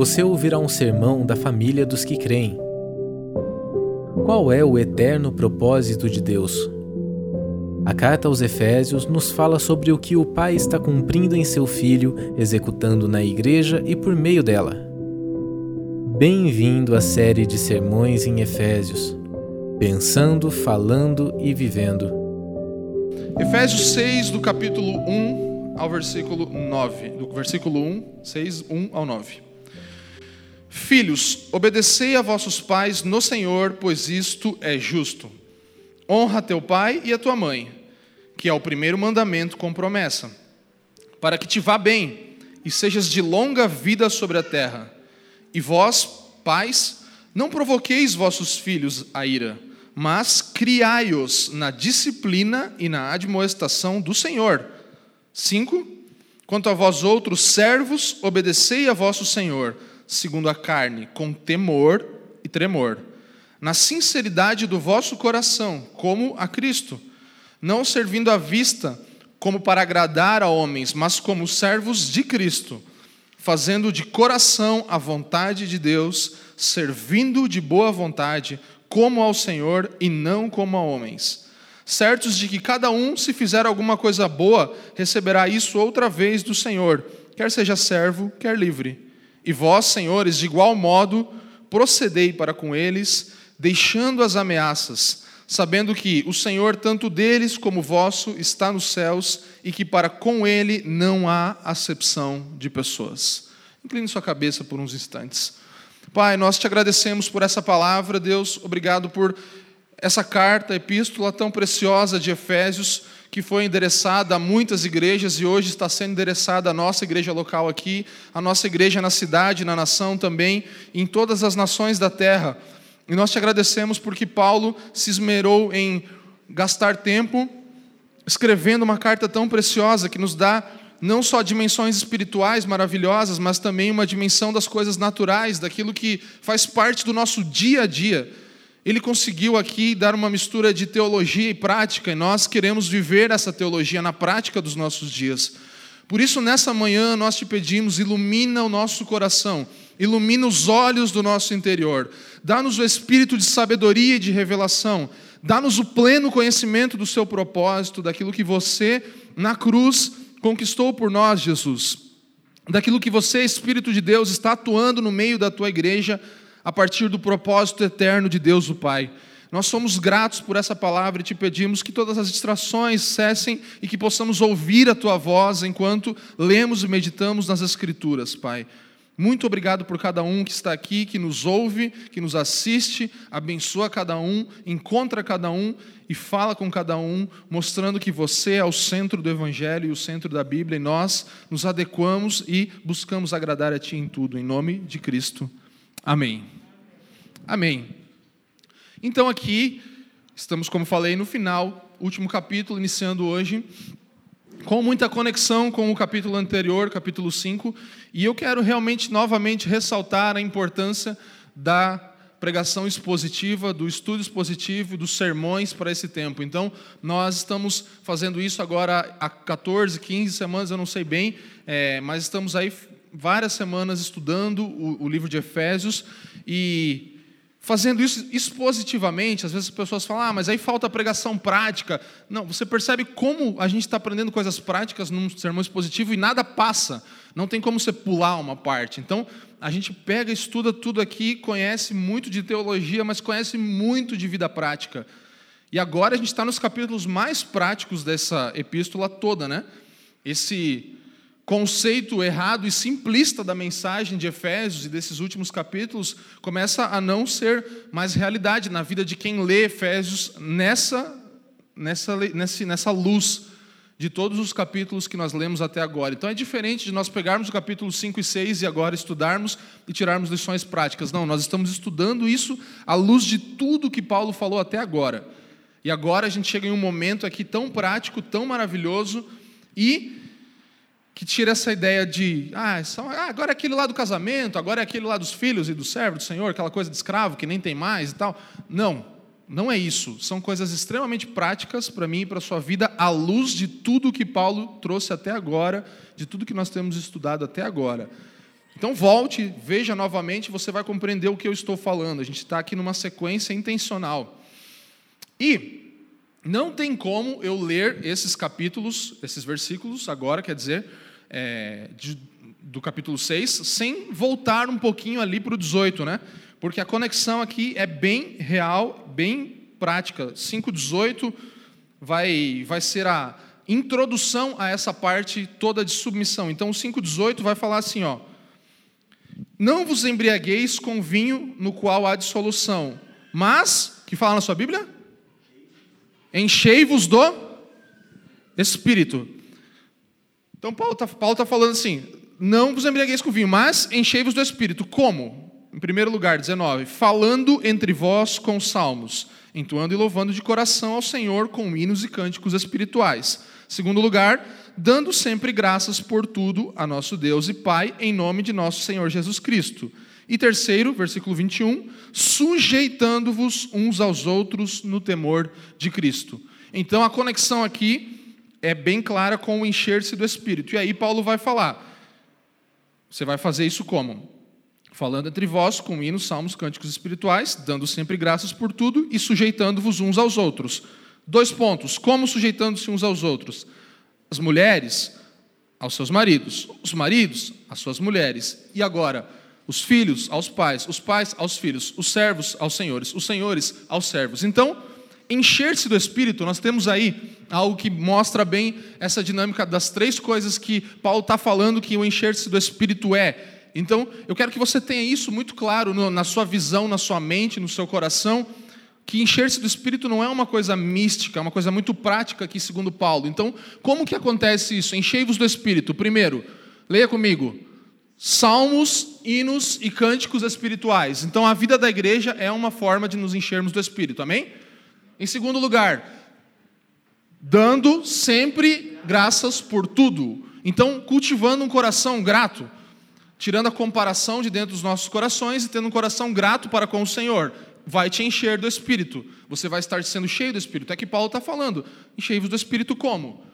você ouvirá um sermão da família dos que creem. Qual é o eterno propósito de Deus? A carta aos Efésios nos fala sobre o que o Pai está cumprindo em seu Filho, executando na Igreja e por meio dela. Bem-vindo à série de sermões em Efésios, pensando, falando e vivendo. Efésios 6, do capítulo 1 ao versículo 9. Do versículo 1, 6, 1 ao 9. Filhos, obedecei a vossos pais no Senhor, pois isto é justo. Honra teu pai e a tua mãe, que é o primeiro mandamento com promessa, para que te vá bem e sejas de longa vida sobre a terra. E vós, pais, não provoqueis vossos filhos a ira, mas criai-os na disciplina e na admoestação do Senhor. 5. Quanto a vós outros servos, obedecei a vosso Senhor segundo a carne, com temor e tremor, na sinceridade do vosso coração, como a Cristo, não servindo à vista como para agradar a homens, mas como servos de Cristo, fazendo de coração a vontade de Deus, servindo de boa vontade, como ao Senhor e não como a homens. Certos de que cada um, se fizer alguma coisa boa, receberá isso outra vez do Senhor, quer seja servo, quer livre. E vós, senhores, de igual modo, procedei para com eles, deixando as ameaças, sabendo que o Senhor, tanto deles como vosso, está nos céus e que para com ele não há acepção de pessoas. Incline sua cabeça por uns instantes. Pai, nós te agradecemos por essa palavra, Deus, obrigado por essa carta, epístola tão preciosa de Efésios que foi endereçada a muitas igrejas e hoje está sendo endereçada à nossa igreja local aqui, à nossa igreja na cidade, na nação também, em todas as nações da terra. E nós te agradecemos porque Paulo se esmerou em gastar tempo escrevendo uma carta tão preciosa que nos dá não só dimensões espirituais maravilhosas, mas também uma dimensão das coisas naturais, daquilo que faz parte do nosso dia a dia ele conseguiu aqui dar uma mistura de teologia e prática, e nós queremos viver essa teologia na prática dos nossos dias. Por isso, nessa manhã, nós te pedimos, ilumina o nosso coração, ilumina os olhos do nosso interior, dá-nos o espírito de sabedoria e de revelação, dá-nos o pleno conhecimento do seu propósito, daquilo que você, na cruz, conquistou por nós, Jesus, daquilo que você, Espírito de Deus, está atuando no meio da tua igreja a partir do propósito eterno de Deus o Pai. Nós somos gratos por essa palavra e te pedimos que todas as distrações cessem e que possamos ouvir a tua voz enquanto lemos e meditamos nas Escrituras, Pai. Muito obrigado por cada um que está aqui, que nos ouve, que nos assiste, abençoa cada um, encontra cada um e fala com cada um, mostrando que você é o centro do Evangelho e o centro da Bíblia, e nós nos adequamos e buscamos agradar a Ti em tudo, em nome de Cristo. Amém. Amém. Então aqui estamos, como falei, no final, último capítulo, iniciando hoje, com muita conexão com o capítulo anterior, capítulo 5, e eu quero realmente novamente ressaltar a importância da pregação expositiva, do estudo expositivo, dos sermões para esse tempo. Então, nós estamos fazendo isso agora há 14, 15 semanas, eu não sei bem, é, mas estamos aí várias semanas estudando o, o livro de Efésios e fazendo isso expositivamente, às vezes as pessoas falam, ah, mas aí falta pregação prática. Não, você percebe como a gente está aprendendo coisas práticas num sermão expositivo e nada passa. Não tem como você pular uma parte. Então, a gente pega, estuda tudo aqui, conhece muito de teologia, mas conhece muito de vida prática. E agora a gente está nos capítulos mais práticos dessa epístola toda, né? Esse conceito errado e simplista da mensagem de Efésios e desses últimos capítulos começa a não ser mais realidade na vida de quem lê Efésios nessa, nessa, nessa, nessa luz de todos os capítulos que nós lemos até agora. Então é diferente de nós pegarmos o capítulo 5 e 6 e agora estudarmos e tirarmos lições práticas. Não, nós estamos estudando isso à luz de tudo que Paulo falou até agora. E agora a gente chega em um momento aqui tão prático, tão maravilhoso e que tira essa ideia de, ah, são, ah, agora é aquele lá do casamento, agora é aquele lá dos filhos e do servo do Senhor, aquela coisa de escravo que nem tem mais e tal. Não, não é isso. São coisas extremamente práticas para mim e para a sua vida, à luz de tudo que Paulo trouxe até agora, de tudo que nós temos estudado até agora. Então volte, veja novamente, você vai compreender o que eu estou falando. A gente está aqui numa sequência intencional. E não tem como eu ler esses capítulos, esses versículos agora, quer dizer, é, de, do capítulo 6, sem voltar um pouquinho ali para o 18, né? Porque a conexão aqui é bem real, bem prática. 5,18 vai, vai ser a introdução a essa parte toda de submissão. Então, o 5,18 vai falar assim, ó. Não vos embriagueis com vinho no qual há dissolução, mas, que fala na sua Bíblia? Enchei-vos do Espírito. Então, Paulo está tá falando assim: não vos embriagueis com vinho, mas enchei-vos do Espírito. Como? Em primeiro lugar, 19: falando entre vós com salmos, entoando e louvando de coração ao Senhor com hinos e cânticos espirituais. Segundo lugar, dando sempre graças por tudo a nosso Deus e Pai, em nome de nosso Senhor Jesus Cristo. E terceiro, versículo 21, sujeitando-vos uns aos outros no temor de Cristo. Então a conexão aqui é bem clara com o encher-se do Espírito. E aí Paulo vai falar. Você vai fazer isso como? Falando entre vós com hinos, salmos, cânticos espirituais, dando sempre graças por tudo e sujeitando-vos uns aos outros. Dois pontos. Como sujeitando-se uns aos outros? As mulheres aos seus maridos, os maridos às suas mulheres. E agora, os filhos aos pais, os pais aos filhos, os servos aos senhores, os senhores aos servos. Então, encher-se do Espírito, nós temos aí algo que mostra bem essa dinâmica das três coisas que Paulo está falando que o encher-se do Espírito é. Então, eu quero que você tenha isso muito claro no, na sua visão, na sua mente, no seu coração, que encher-se do Espírito não é uma coisa mística, é uma coisa muito prática aqui, segundo Paulo. Então, como que acontece isso? Enchei-vos do Espírito. Primeiro, leia comigo. Salmos, hinos e cânticos espirituais. Então, a vida da igreja é uma forma de nos enchermos do Espírito, amém? Em segundo lugar, dando sempre graças por tudo. Então, cultivando um coração grato, tirando a comparação de dentro dos nossos corações e tendo um coração grato para com o Senhor, vai te encher do Espírito. Você vai estar sendo cheio do Espírito. É que Paulo está falando. Enchei-vos do Espírito como?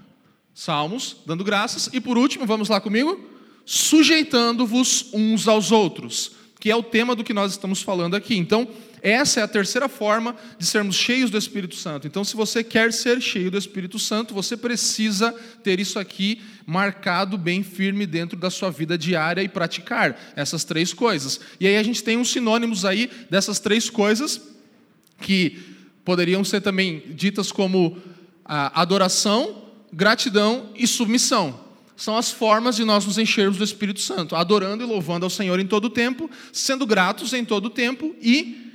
Salmos, dando graças. E por último, vamos lá comigo? sujeitando-vos uns aos outros, que é o tema do que nós estamos falando aqui. Então, essa é a terceira forma de sermos cheios do Espírito Santo. Então, se você quer ser cheio do Espírito Santo, você precisa ter isso aqui marcado bem firme dentro da sua vida diária e praticar essas três coisas. E aí a gente tem uns sinônimos aí dessas três coisas que poderiam ser também ditas como adoração, gratidão e submissão são as formas de nós nos enchermos do Espírito Santo, adorando e louvando ao Senhor em todo o tempo, sendo gratos em todo o tempo e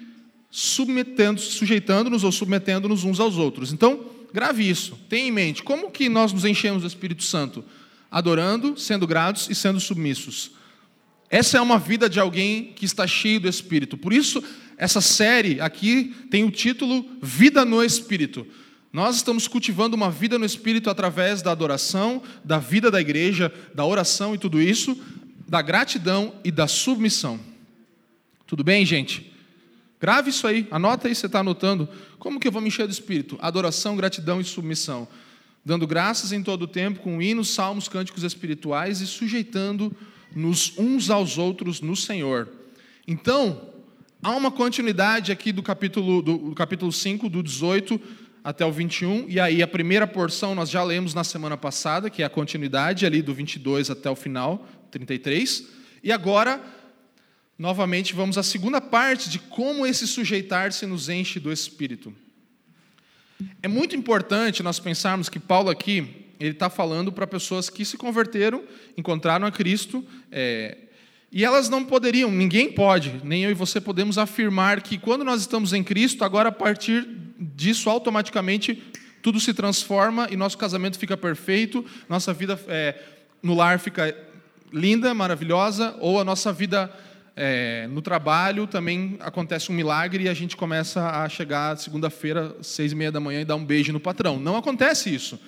submetendo, sujeitando-nos ou submetendo-nos uns aos outros. Então, grave isso, tenha em mente, como que nós nos enchemos do Espírito Santo? Adorando, sendo gratos e sendo submissos. Essa é uma vida de alguém que está cheio do Espírito. Por isso, essa série aqui tem o título Vida no Espírito. Nós estamos cultivando uma vida no Espírito através da adoração, da vida da igreja, da oração e tudo isso, da gratidão e da submissão. Tudo bem, gente? Grave isso aí, anota aí, você está anotando. Como que eu vou me encher do Espírito? Adoração, gratidão e submissão. Dando graças em todo o tempo, com hinos, salmos, cânticos espirituais e sujeitando-nos uns aos outros no Senhor. Então, há uma continuidade aqui do capítulo, do, do capítulo 5, do 18 até o 21, e aí a primeira porção nós já lemos na semana passada, que é a continuidade ali do 22 até o final, 33. E agora, novamente, vamos à segunda parte de como esse sujeitar-se nos enche do Espírito. É muito importante nós pensarmos que Paulo aqui, ele está falando para pessoas que se converteram, encontraram a Cristo, é, e elas não poderiam, ninguém pode, nem eu e você podemos afirmar que quando nós estamos em Cristo, agora a partir disso automaticamente tudo se transforma e nosso casamento fica perfeito, nossa vida é, no lar fica linda, maravilhosa, ou a nossa vida é, no trabalho também acontece um milagre e a gente começa a chegar segunda-feira, seis e meia da manhã e dar um beijo no patrão. Não acontece isso.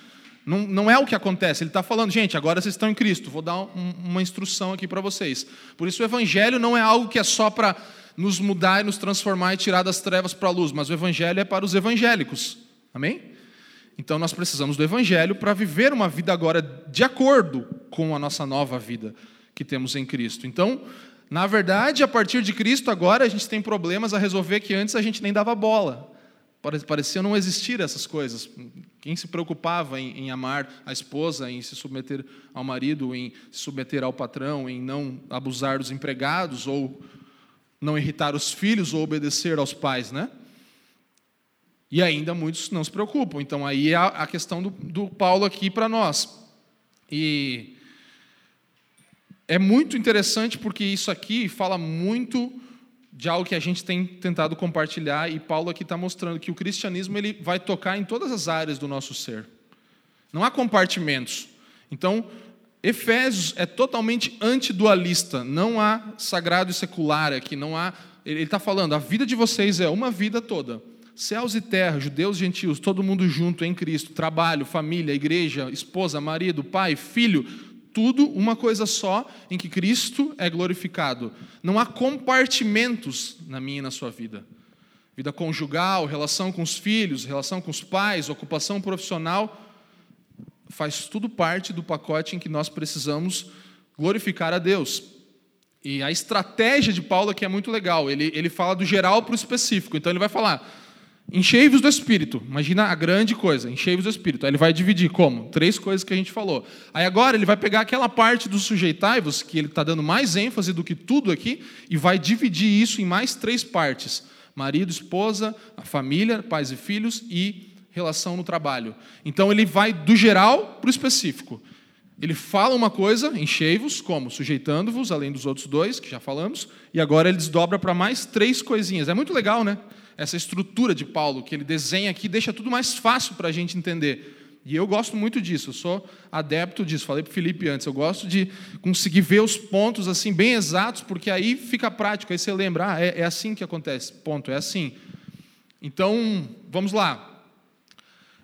Não, não é o que acontece. Ele está falando, gente, agora vocês estão em Cristo. Vou dar um, uma instrução aqui para vocês. Por isso o Evangelho não é algo que é só para nos mudar e nos transformar e tirar das trevas para a luz, mas o Evangelho é para os evangélicos. Amém? Então nós precisamos do Evangelho para viver uma vida agora de acordo com a nossa nova vida, que temos em Cristo. Então, na verdade, a partir de Cristo, agora a gente tem problemas a resolver que antes a gente nem dava bola. Parecia não existir essas coisas. Quem se preocupava em, em, amar a esposa, em se submeter ao marido, em se submeter ao patrão, em não abusar dos empregados, ou não irritar os filhos, ou obedecer aos pais, né? E ainda muitos não se preocupam. Então, aí é a questão do, do Paulo aqui para nós. E é muito interessante porque isso aqui fala muito de algo que a gente tem tentado compartilhar e Paulo aqui está mostrando que o cristianismo ele vai tocar em todas as áreas do nosso ser. Não há compartimentos. Então, Efésios é totalmente antidualista. Não há sagrado e secular aqui. Não há. Ele está falando, a vida de vocês é uma vida toda. Céus e terra, judeus e gentios, todo mundo junto em Cristo, trabalho, família, igreja, esposa, marido, pai, filho, tudo uma coisa só em que Cristo é glorificado. Não há compartimentos na minha e na sua vida. Vida conjugal, relação com os filhos, relação com os pais, ocupação profissional, faz tudo parte do pacote em que nós precisamos glorificar a Deus. E a estratégia de Paulo aqui é muito legal. Ele, ele fala do geral para o específico. Então ele vai falar Enchei-vos do Espírito. Imagina a grande coisa, enchei-vos do Espírito. Aí ele vai dividir como? Três coisas que a gente falou. Aí agora ele vai pegar aquela parte do sujeitai-vos, que ele está dando mais ênfase do que tudo aqui, e vai dividir isso em mais três partes: marido, esposa, a família, pais e filhos e relação no trabalho. Então ele vai do geral para o específico. Ele fala uma coisa, enchei-vos, como? Sujeitando-vos, além dos outros dois, que já falamos, e agora ele desdobra para mais três coisinhas. É muito legal, né? Essa estrutura de Paulo que ele desenha aqui deixa tudo mais fácil para a gente entender. E eu gosto muito disso, eu sou adepto disso. Falei para o Felipe antes, eu gosto de conseguir ver os pontos assim bem exatos, porque aí fica prático, aí você lembra, ah, é, é assim que acontece, ponto, é assim. Então, vamos lá.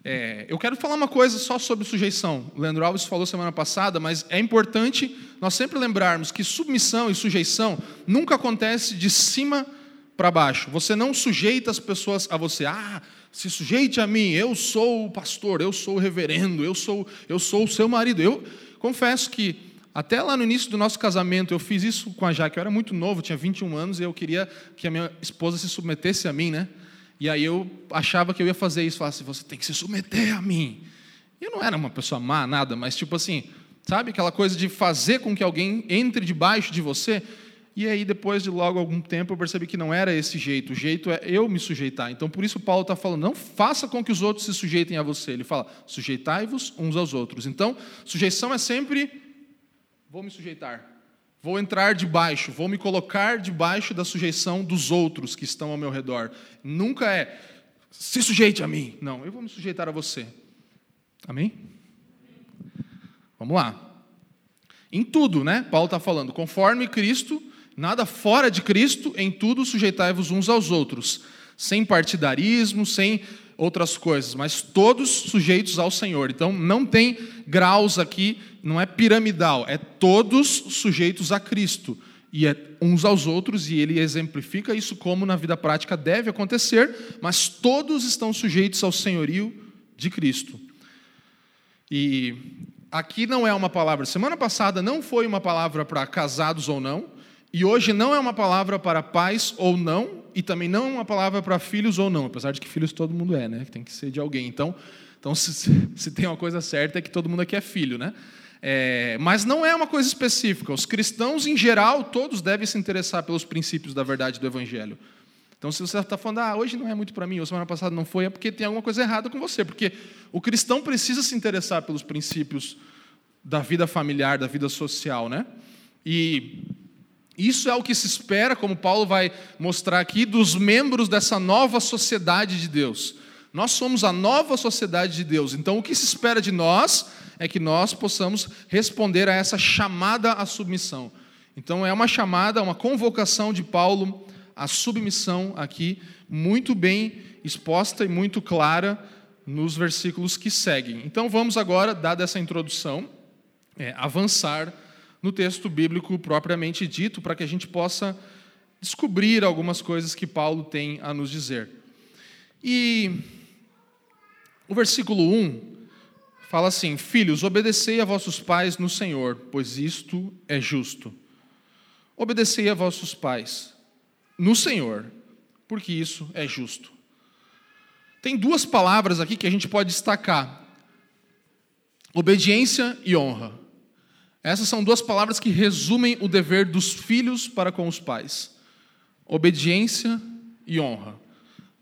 É, eu quero falar uma coisa só sobre sujeição. O Leandro Alves falou semana passada, mas é importante nós sempre lembrarmos que submissão e sujeição nunca acontece de cima para baixo. Você não sujeita as pessoas a você. Ah, se sujeite a mim. Eu sou o pastor, eu sou o reverendo, eu sou, eu sou o seu marido. Eu confesso que até lá no início do nosso casamento eu fiz isso com a Jaque. Eu era muito novo, tinha 21 anos e eu queria que a minha esposa se submetesse a mim, né? E aí eu achava que eu ia fazer isso, falasse, você tem que se submeter a mim. Eu não era uma pessoa má, nada, mas tipo assim, sabe aquela coisa de fazer com que alguém entre debaixo de você? E aí, depois de logo algum tempo, eu percebi que não era esse jeito. O jeito é eu me sujeitar. Então, por isso, Paulo está falando: não faça com que os outros se sujeitem a você. Ele fala: sujeitai-vos uns aos outros. Então, sujeição é sempre: vou me sujeitar. Vou entrar debaixo, vou me colocar debaixo da sujeição dos outros que estão ao meu redor. Nunca é se sujeite a mim. Não, eu vou me sujeitar a você. Amém? Vamos lá. Em tudo, né? Paulo está falando, conforme Cristo Nada fora de Cristo, em tudo sujeitai-vos uns aos outros, sem partidarismo, sem outras coisas, mas todos sujeitos ao Senhor. Então não tem graus aqui, não é piramidal, é todos sujeitos a Cristo e é uns aos outros, e ele exemplifica isso como na vida prática deve acontecer, mas todos estão sujeitos ao senhorio de Cristo. E aqui não é uma palavra, semana passada não foi uma palavra para casados ou não, e hoje não é uma palavra para pais ou não, e também não é uma palavra para filhos ou não, apesar de que filhos todo mundo é, né? Tem que ser de alguém. Então, então se, se tem uma coisa certa é que todo mundo aqui é filho, né? É, mas não é uma coisa específica. Os cristãos, em geral, todos devem se interessar pelos princípios da verdade do Evangelho. Então, se você está falando, ah, hoje não é muito para mim, ou semana passada não foi, é porque tem alguma coisa errada com você. Porque o cristão precisa se interessar pelos princípios da vida familiar, da vida social, né? E isso é o que se espera, como Paulo vai mostrar aqui, dos membros dessa nova sociedade de Deus. Nós somos a nova sociedade de Deus. Então, o que se espera de nós é que nós possamos responder a essa chamada à submissão. Então, é uma chamada, uma convocação de Paulo à submissão aqui, muito bem exposta e muito clara nos versículos que seguem. Então, vamos agora, dada essa introdução, é, avançar no texto bíblico propriamente dito, para que a gente possa descobrir algumas coisas que Paulo tem a nos dizer. E o versículo 1 Fala assim: Filhos, obedecei a vossos pais no Senhor, pois isto é justo. Obedecei a vossos pais no Senhor, porque isso é justo. Tem duas palavras aqui que a gente pode destacar: obediência e honra. Essas são duas palavras que resumem o dever dos filhos para com os pais: obediência e honra.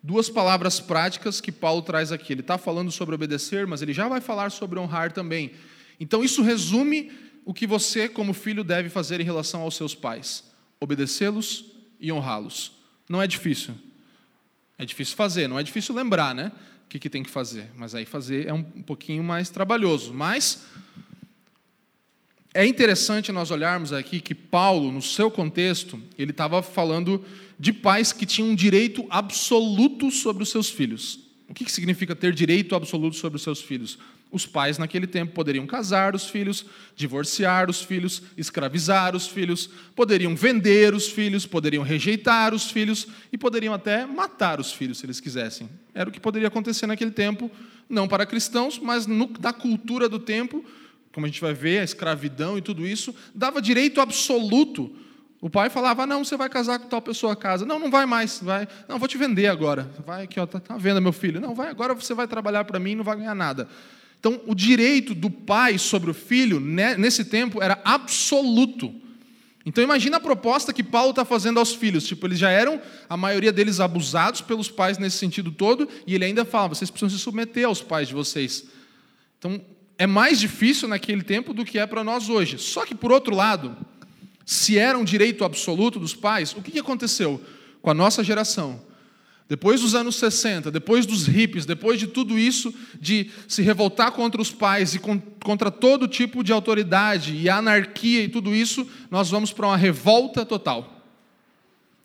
Duas palavras práticas que Paulo traz aqui. Ele está falando sobre obedecer, mas ele já vai falar sobre honrar também. Então, isso resume o que você, como filho, deve fazer em relação aos seus pais: obedecê-los e honrá-los. Não é difícil. É difícil fazer, não é difícil lembrar, né? O que, que tem que fazer. Mas aí fazer é um, pouquinho mais trabalhoso. Mas é interessante nós olharmos aqui que Paulo, no seu contexto, ele estava falando de pais que tinham direito absoluto sobre os seus filhos. O que significa ter direito absoluto sobre os seus filhos? Os pais, naquele tempo, poderiam casar os filhos, divorciar os filhos, escravizar os filhos, poderiam vender os filhos, poderiam rejeitar os filhos e poderiam até matar os filhos, se eles quisessem. Era o que poderia acontecer naquele tempo, não para cristãos, mas no, da cultura do tempo, como a gente vai ver, a escravidão e tudo isso, dava direito absoluto o pai falava: ah, não, você vai casar com tal pessoa a casa. Não, não vai mais. Vai. Não, vou te vender agora. Vai aqui, ó, tá, venda meu filho. Não, vai. Agora você vai trabalhar para mim e não vai ganhar nada. Então, o direito do pai sobre o filho né, nesse tempo era absoluto. Então, imagina a proposta que Paulo está fazendo aos filhos. Tipo, eles já eram, a maioria deles, abusados pelos pais nesse sentido todo, e ele ainda fala: vocês precisam se submeter aos pais de vocês. Então, é mais difícil naquele tempo do que é para nós hoje. Só que, por outro lado, se era um direito absoluto dos pais, o que aconteceu com a nossa geração? Depois dos anos 60, depois dos hippies, depois de tudo isso, de se revoltar contra os pais e contra todo tipo de autoridade e anarquia e tudo isso, nós vamos para uma revolta total.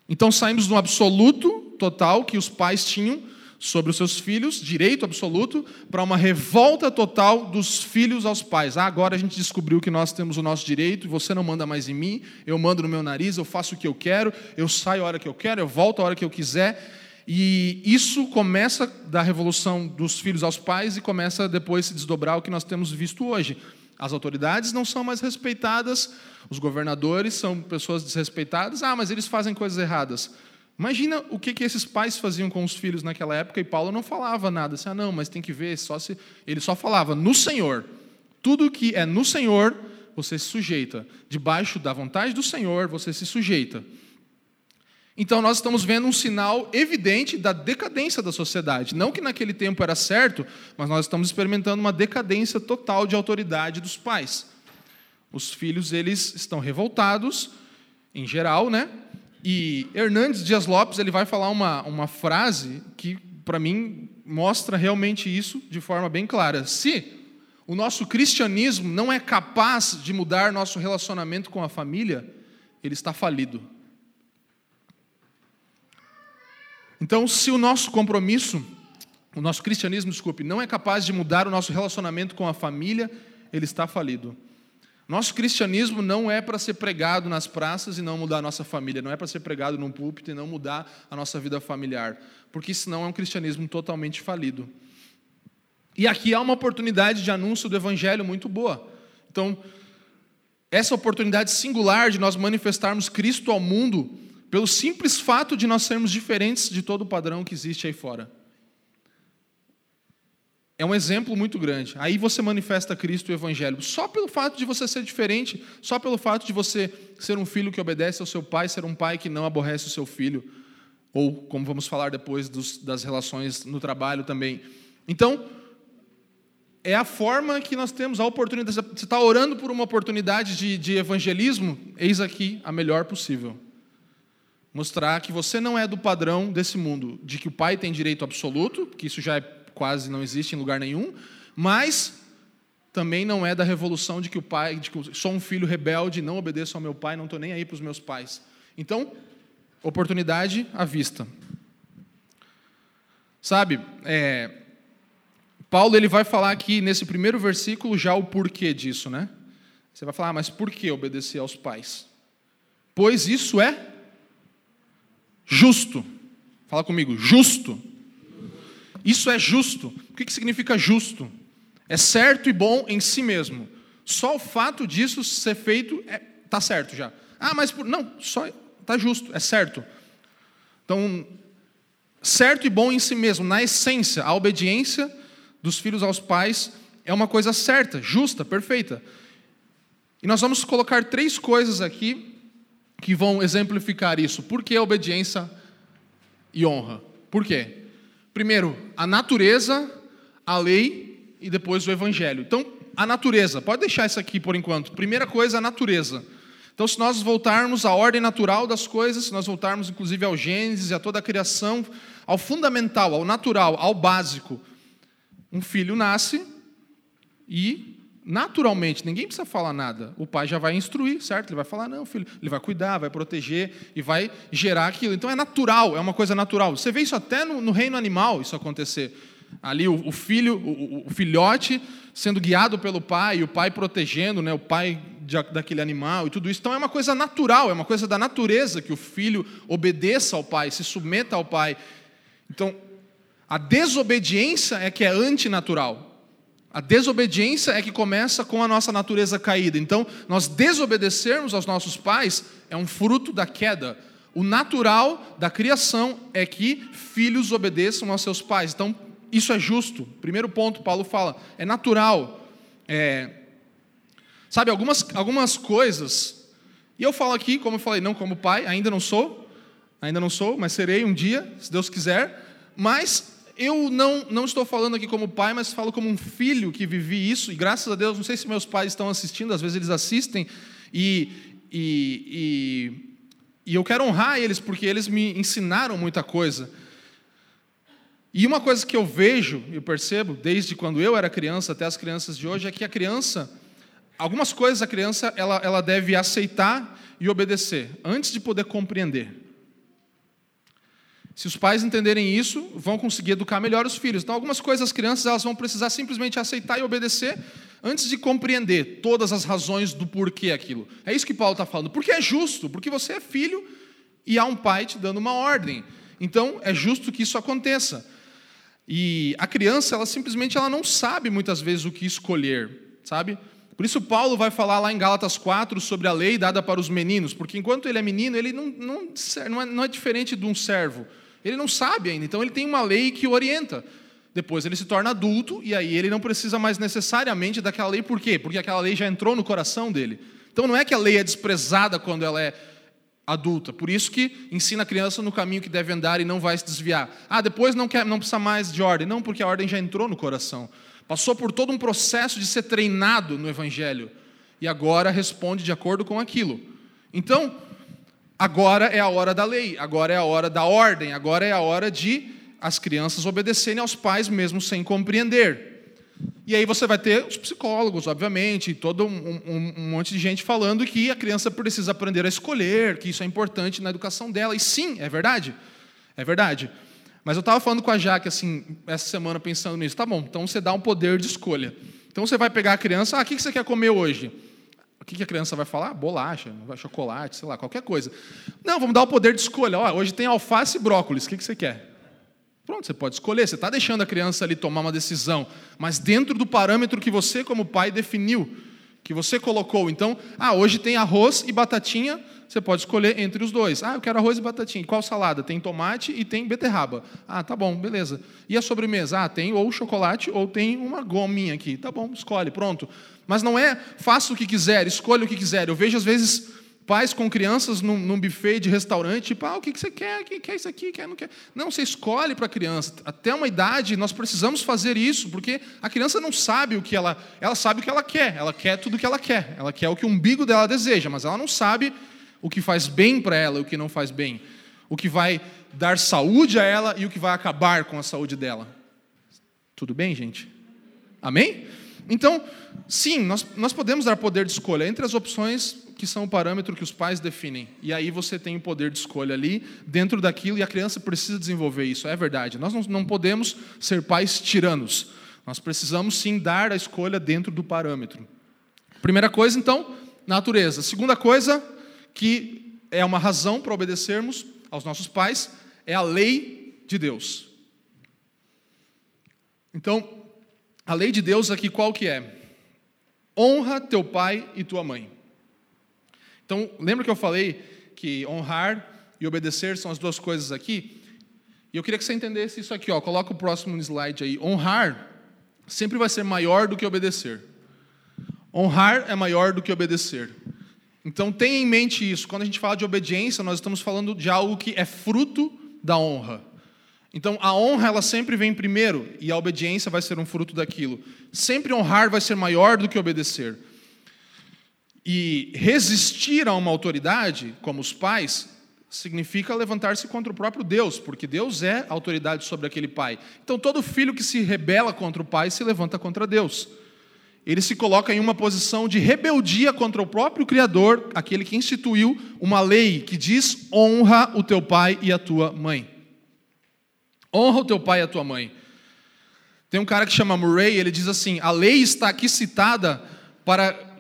Então saímos do absoluto total que os pais tinham sobre os seus filhos, direito absoluto, para uma revolta total dos filhos aos pais. Ah, agora a gente descobriu que nós temos o nosso direito, você não manda mais em mim, eu mando no meu nariz, eu faço o que eu quero, eu saio a hora que eu quero, eu volto a hora que eu quiser. E isso começa da revolução dos filhos aos pais e começa depois se desdobrar o que nós temos visto hoje. As autoridades não são mais respeitadas, os governadores são pessoas desrespeitadas. Ah, mas eles fazem coisas erradas. Imagina o que, que esses pais faziam com os filhos naquela época e Paulo não falava nada. Assim, ah, não, mas tem que ver, só se... ele só falava no Senhor. Tudo que é no Senhor, você se sujeita. Debaixo da vontade do Senhor, você se sujeita. Então nós estamos vendo um sinal evidente da decadência da sociedade. Não que naquele tempo era certo, mas nós estamos experimentando uma decadência total de autoridade dos pais. Os filhos eles estão revoltados, em geral, né? E Hernandes Dias Lopes ele vai falar uma, uma frase que, para mim, mostra realmente isso de forma bem clara. Se o nosso cristianismo não é capaz de mudar nosso relacionamento com a família, ele está falido. Então, se o nosso compromisso, o nosso cristianismo, desculpe, não é capaz de mudar o nosso relacionamento com a família, ele está falido. Nosso cristianismo não é para ser pregado nas praças e não mudar a nossa família, não é para ser pregado num púlpito e não mudar a nossa vida familiar, porque senão é um cristianismo totalmente falido. E aqui há uma oportunidade de anúncio do evangelho muito boa. Então, essa oportunidade singular de nós manifestarmos Cristo ao mundo, pelo simples fato de nós sermos diferentes de todo o padrão que existe aí fora. É um exemplo muito grande. Aí você manifesta Cristo e o Evangelho. Só pelo fato de você ser diferente, só pelo fato de você ser um filho que obedece ao seu pai, ser um pai que não aborrece o seu filho. Ou, como vamos falar depois, dos, das relações no trabalho também. Então, é a forma que nós temos, a oportunidade. Você está orando por uma oportunidade de, de evangelismo? Eis aqui a melhor possível. Mostrar que você não é do padrão desse mundo, de que o pai tem direito absoluto, que isso já é quase não existe em lugar nenhum, mas também não é da revolução de que o pai, de que sou um filho rebelde, não obedeço ao meu pai, não estou nem aí para os meus pais. Então, oportunidade à vista. Sabe, é, Paulo ele vai falar aqui nesse primeiro versículo já o porquê disso, né? Você vai falar, ah, mas por que obedecer aos pais? Pois isso é justo. Fala comigo, justo. Isso é justo. O que significa justo? É certo e bom em si mesmo. Só o fato disso ser feito está é, tá certo já. Ah, mas por, não, só está justo, é certo. Então, certo e bom em si mesmo, na essência, a obediência dos filhos aos pais é uma coisa certa, justa, perfeita. E nós vamos colocar três coisas aqui que vão exemplificar isso. Por que obediência e honra? Por quê? Primeiro, a natureza, a lei e depois o evangelho. Então, a natureza, pode deixar isso aqui por enquanto. Primeira coisa, a natureza. Então, se nós voltarmos à ordem natural das coisas, se nós voltarmos inclusive ao Gênesis e a toda a criação, ao fundamental, ao natural, ao básico, um filho nasce e naturalmente, ninguém precisa falar nada. O pai já vai instruir, certo? Ele vai falar, não, filho, ele vai cuidar, vai proteger e vai gerar aquilo. Então é natural, é uma coisa natural. Você vê isso até no, no reino animal, isso acontecer. Ali o, o filho, o, o, filhote sendo guiado pelo pai, o pai protegendo, né, o pai de, daquele animal e tudo isso. Então é uma coisa natural, é uma coisa da natureza que o filho obedeça ao pai, se submeta ao pai. Então, a desobediência é que é antinatural. A desobediência é que começa com a nossa natureza caída. Então, nós desobedecermos aos nossos pais é um fruto da queda. O natural da criação é que filhos obedeçam aos seus pais. Então, isso é justo. Primeiro ponto, Paulo fala, é natural. É, sabe, algumas, algumas coisas, e eu falo aqui, como eu falei, não como pai, ainda não sou, ainda não sou, mas serei um dia, se Deus quiser, mas eu não, não estou falando aqui como pai, mas falo como um filho que vivi isso, e graças a Deus, não sei se meus pais estão assistindo, às vezes eles assistem, e, e, e, e eu quero honrar eles, porque eles me ensinaram muita coisa. E uma coisa que eu vejo e percebo, desde quando eu era criança até as crianças de hoje, é que a criança, algumas coisas a criança ela, ela deve aceitar e obedecer, antes de poder compreender. Se os pais entenderem isso, vão conseguir educar melhor os filhos. Então, algumas coisas as crianças elas vão precisar simplesmente aceitar e obedecer antes de compreender todas as razões do porquê aquilo. É isso que Paulo está falando. Porque é justo, porque você é filho e há um pai te dando uma ordem. Então, é justo que isso aconteça. E a criança, ela simplesmente ela não sabe muitas vezes o que escolher, sabe? Por isso Paulo vai falar lá em Gálatas 4 sobre a lei dada para os meninos, porque enquanto ele é menino, ele não, não, não, é, não é diferente de um servo. Ele não sabe ainda, então ele tem uma lei que o orienta. Depois ele se torna adulto e aí ele não precisa mais necessariamente daquela lei, por quê? Porque aquela lei já entrou no coração dele. Então não é que a lei é desprezada quando ela é adulta, por isso que ensina a criança no caminho que deve andar e não vai se desviar. Ah, depois não, quer, não precisa mais de ordem. Não, porque a ordem já entrou no coração. Passou por todo um processo de ser treinado no Evangelho e agora responde de acordo com aquilo. Então, Agora é a hora da lei, agora é a hora da ordem, agora é a hora de as crianças obedecerem aos pais mesmo sem compreender. E aí você vai ter os psicólogos, obviamente, todo um, um, um, monte de gente falando que a criança precisa aprender a escolher, que isso é importante na educação dela. E sim, é verdade. É verdade. Mas eu estava falando com a Jaque assim, essa semana pensando nisso. Tá bom, então você dá um poder de escolha. Então você vai pegar a criança, ah, o que você quer comer hoje? O que a criança vai falar? Bolacha, chocolate, sei lá, qualquer coisa. Não, vamos dar o poder de escolha. Ó, hoje tem alface e brócolis, o que você quer? Pronto, você pode escolher. Você está deixando a criança ali tomar uma decisão, mas dentro do parâmetro que você, como pai, definiu, que você colocou. Então, ah, hoje tem arroz e batatinha, você pode escolher entre os dois. Ah, eu quero arroz e batatinha. Qual salada? Tem tomate e tem beterraba. Ah, tá bom, beleza. E a sobremesa? Ah, tem ou chocolate ou tem uma gominha aqui. Tá bom, escolhe, pronto. Mas não é faça o que quiser, escolha o que quiser. Eu vejo às vezes pais com crianças num, num buffet de restaurante, tipo, ah, o que, que você quer? O que quer isso aqui? Quer, não quer? Não, você escolhe para a criança. Até uma idade nós precisamos fazer isso, porque a criança não sabe o que ela, ela sabe o que ela quer. Ela quer tudo o que ela quer. Ela quer o que o umbigo dela deseja, mas ela não sabe o que faz bem para ela e o que não faz bem. O que vai dar saúde a ela e o que vai acabar com a saúde dela. Tudo bem, gente? Amém? Então, sim, nós, nós podemos dar poder de escolha entre as opções que são o parâmetro que os pais definem. E aí você tem o poder de escolha ali, dentro daquilo, e a criança precisa desenvolver isso, é verdade. Nós não, não podemos ser pais tiranos. Nós precisamos sim dar a escolha dentro do parâmetro. Primeira coisa, então, natureza. Segunda coisa, que é uma razão para obedecermos aos nossos pais, é a lei de Deus. Então, A lei de Deus aqui qual que é? Honra teu pai e tua mãe. Então, lembra que eu falei que honrar e obedecer são as duas coisas aqui? E eu queria que você entendesse isso aqui, ó. Coloca o próximo slide aí. Honrar sempre vai ser maior do que obedecer. Honrar é maior do que obedecer. Então tenha em mente isso. Quando a gente fala de obediência, nós estamos falando de algo que é fruto da honra. Então a honra ela sempre vem primeiro e a obediência vai ser um fruto daquilo. Sempre honrar vai ser maior do que obedecer. E resistir a uma autoridade, como os pais, significa levantar-se contra o próprio Deus, porque Deus é autoridade sobre aquele pai. Então todo filho que se rebela contra o pai se levanta contra Deus ele se coloca em uma posição de rebeldia contra o próprio Criador, aquele que instituiu uma lei que diz: honra o teu pai e a tua mãe. Honra o teu pai e a tua mãe. Tem um cara que chama Murray, ele diz assim: a lei está aqui citada para.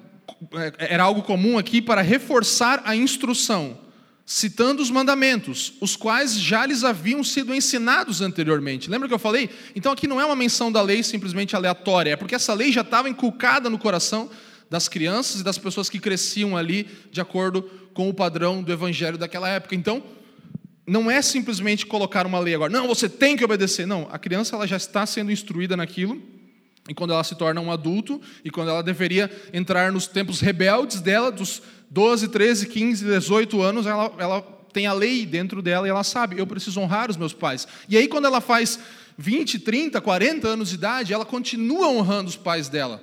É, era algo comum aqui para reforçar a instrução citando os mandamentos, os quais já lhes haviam sido ensinados anteriormente. Lembra que eu falei? Então aqui não é uma menção da lei simplesmente aleatória, é porque essa lei já estava inculcada no coração das crianças e das pessoas que cresciam ali de acordo com o padrão do evangelho daquela época. Então, não é simplesmente colocar uma lei agora, não, você tem que obedecer. Não, a criança ela já está sendo instruída naquilo. E quando ela se torna um adulto, e quando ela deveria entrar nos tempos rebeldes dela, dos 12, 13, 15, 18 anos, ela, ela tem a lei dentro dela e ela sabe, eu preciso honrar os meus pais. E aí, quando ela faz 20, 30, 40 anos de idade, ela continua honrando os pais dela.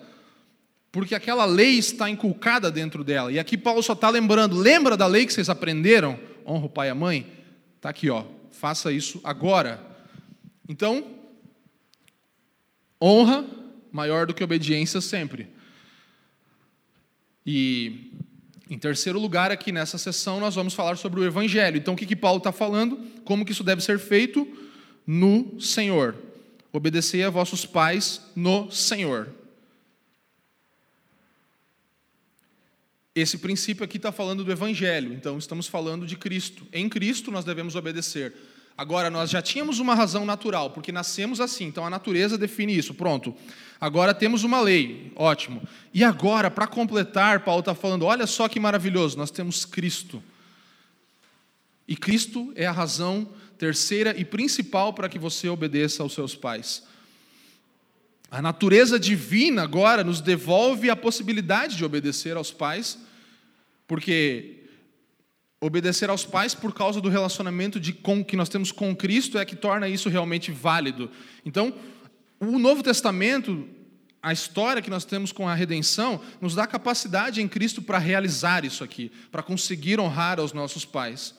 Porque aquela lei está inculcada dentro dela. E aqui Paulo só está lembrando: lembra da lei que vocês aprenderam? Honra o pai e a mãe? Está aqui, ó. Faça isso agora. Então, honra maior do que obediência sempre. E em terceiro lugar, aqui nessa sessão, nós vamos falar sobre o Evangelho. Então, o que, que Paulo está falando? Como que isso deve ser feito? No Senhor. Obedecei a vossos pais no Senhor. Esse princípio aqui está falando do Evangelho, então estamos falando de Cristo. Em Cristo nós devemos obedecer. Agora, nós já tínhamos uma razão natural, porque nascemos assim, então a natureza define isso, pronto. Agora temos uma lei, ótimo. E agora, para completar, Paulo está falando: olha só que maravilhoso, nós temos Cristo. E Cristo é a razão terceira e principal para que você obedeça aos seus pais. A natureza divina agora nos devolve a possibilidade de obedecer aos pais, porque Obedecer aos pais por causa do relacionamento de, com, que nós temos com Cristo é que torna isso realmente válido. Então, o Novo Testamento, a história que nós temos com a redenção, nos dá capacidade em Cristo para realizar isso aqui, para conseguir honrar aos nossos pais.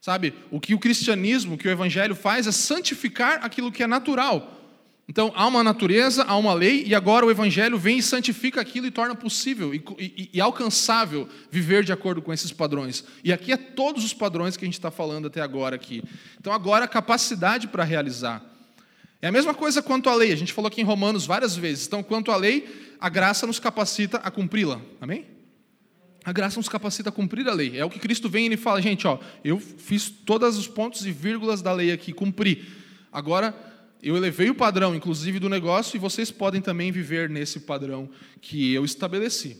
Sabe, o que o cristianismo, o que o evangelho faz é santificar aquilo que é natural. Então, há uma natureza, há uma lei, e agora o Evangelho vem e santifica aquilo e torna possível e, e, e alcançável viver de acordo com esses padrões. E aqui é todos os padrões que a gente está falando até agora aqui. Então, agora a capacidade para realizar. É a mesma coisa quanto à lei, a gente falou aqui em Romanos várias vezes. Então, quanto à lei, a graça nos capacita a cumpri-la. Amém? A graça nos capacita a cumprir a lei. É o que Cristo vem e ele fala, gente, ó, eu fiz todos os pontos e vírgulas da lei aqui, cumpri. Agora eu elevei o padrão, inclusive, do negócio, e vocês podem também viver nesse padrão que eu estabeleci.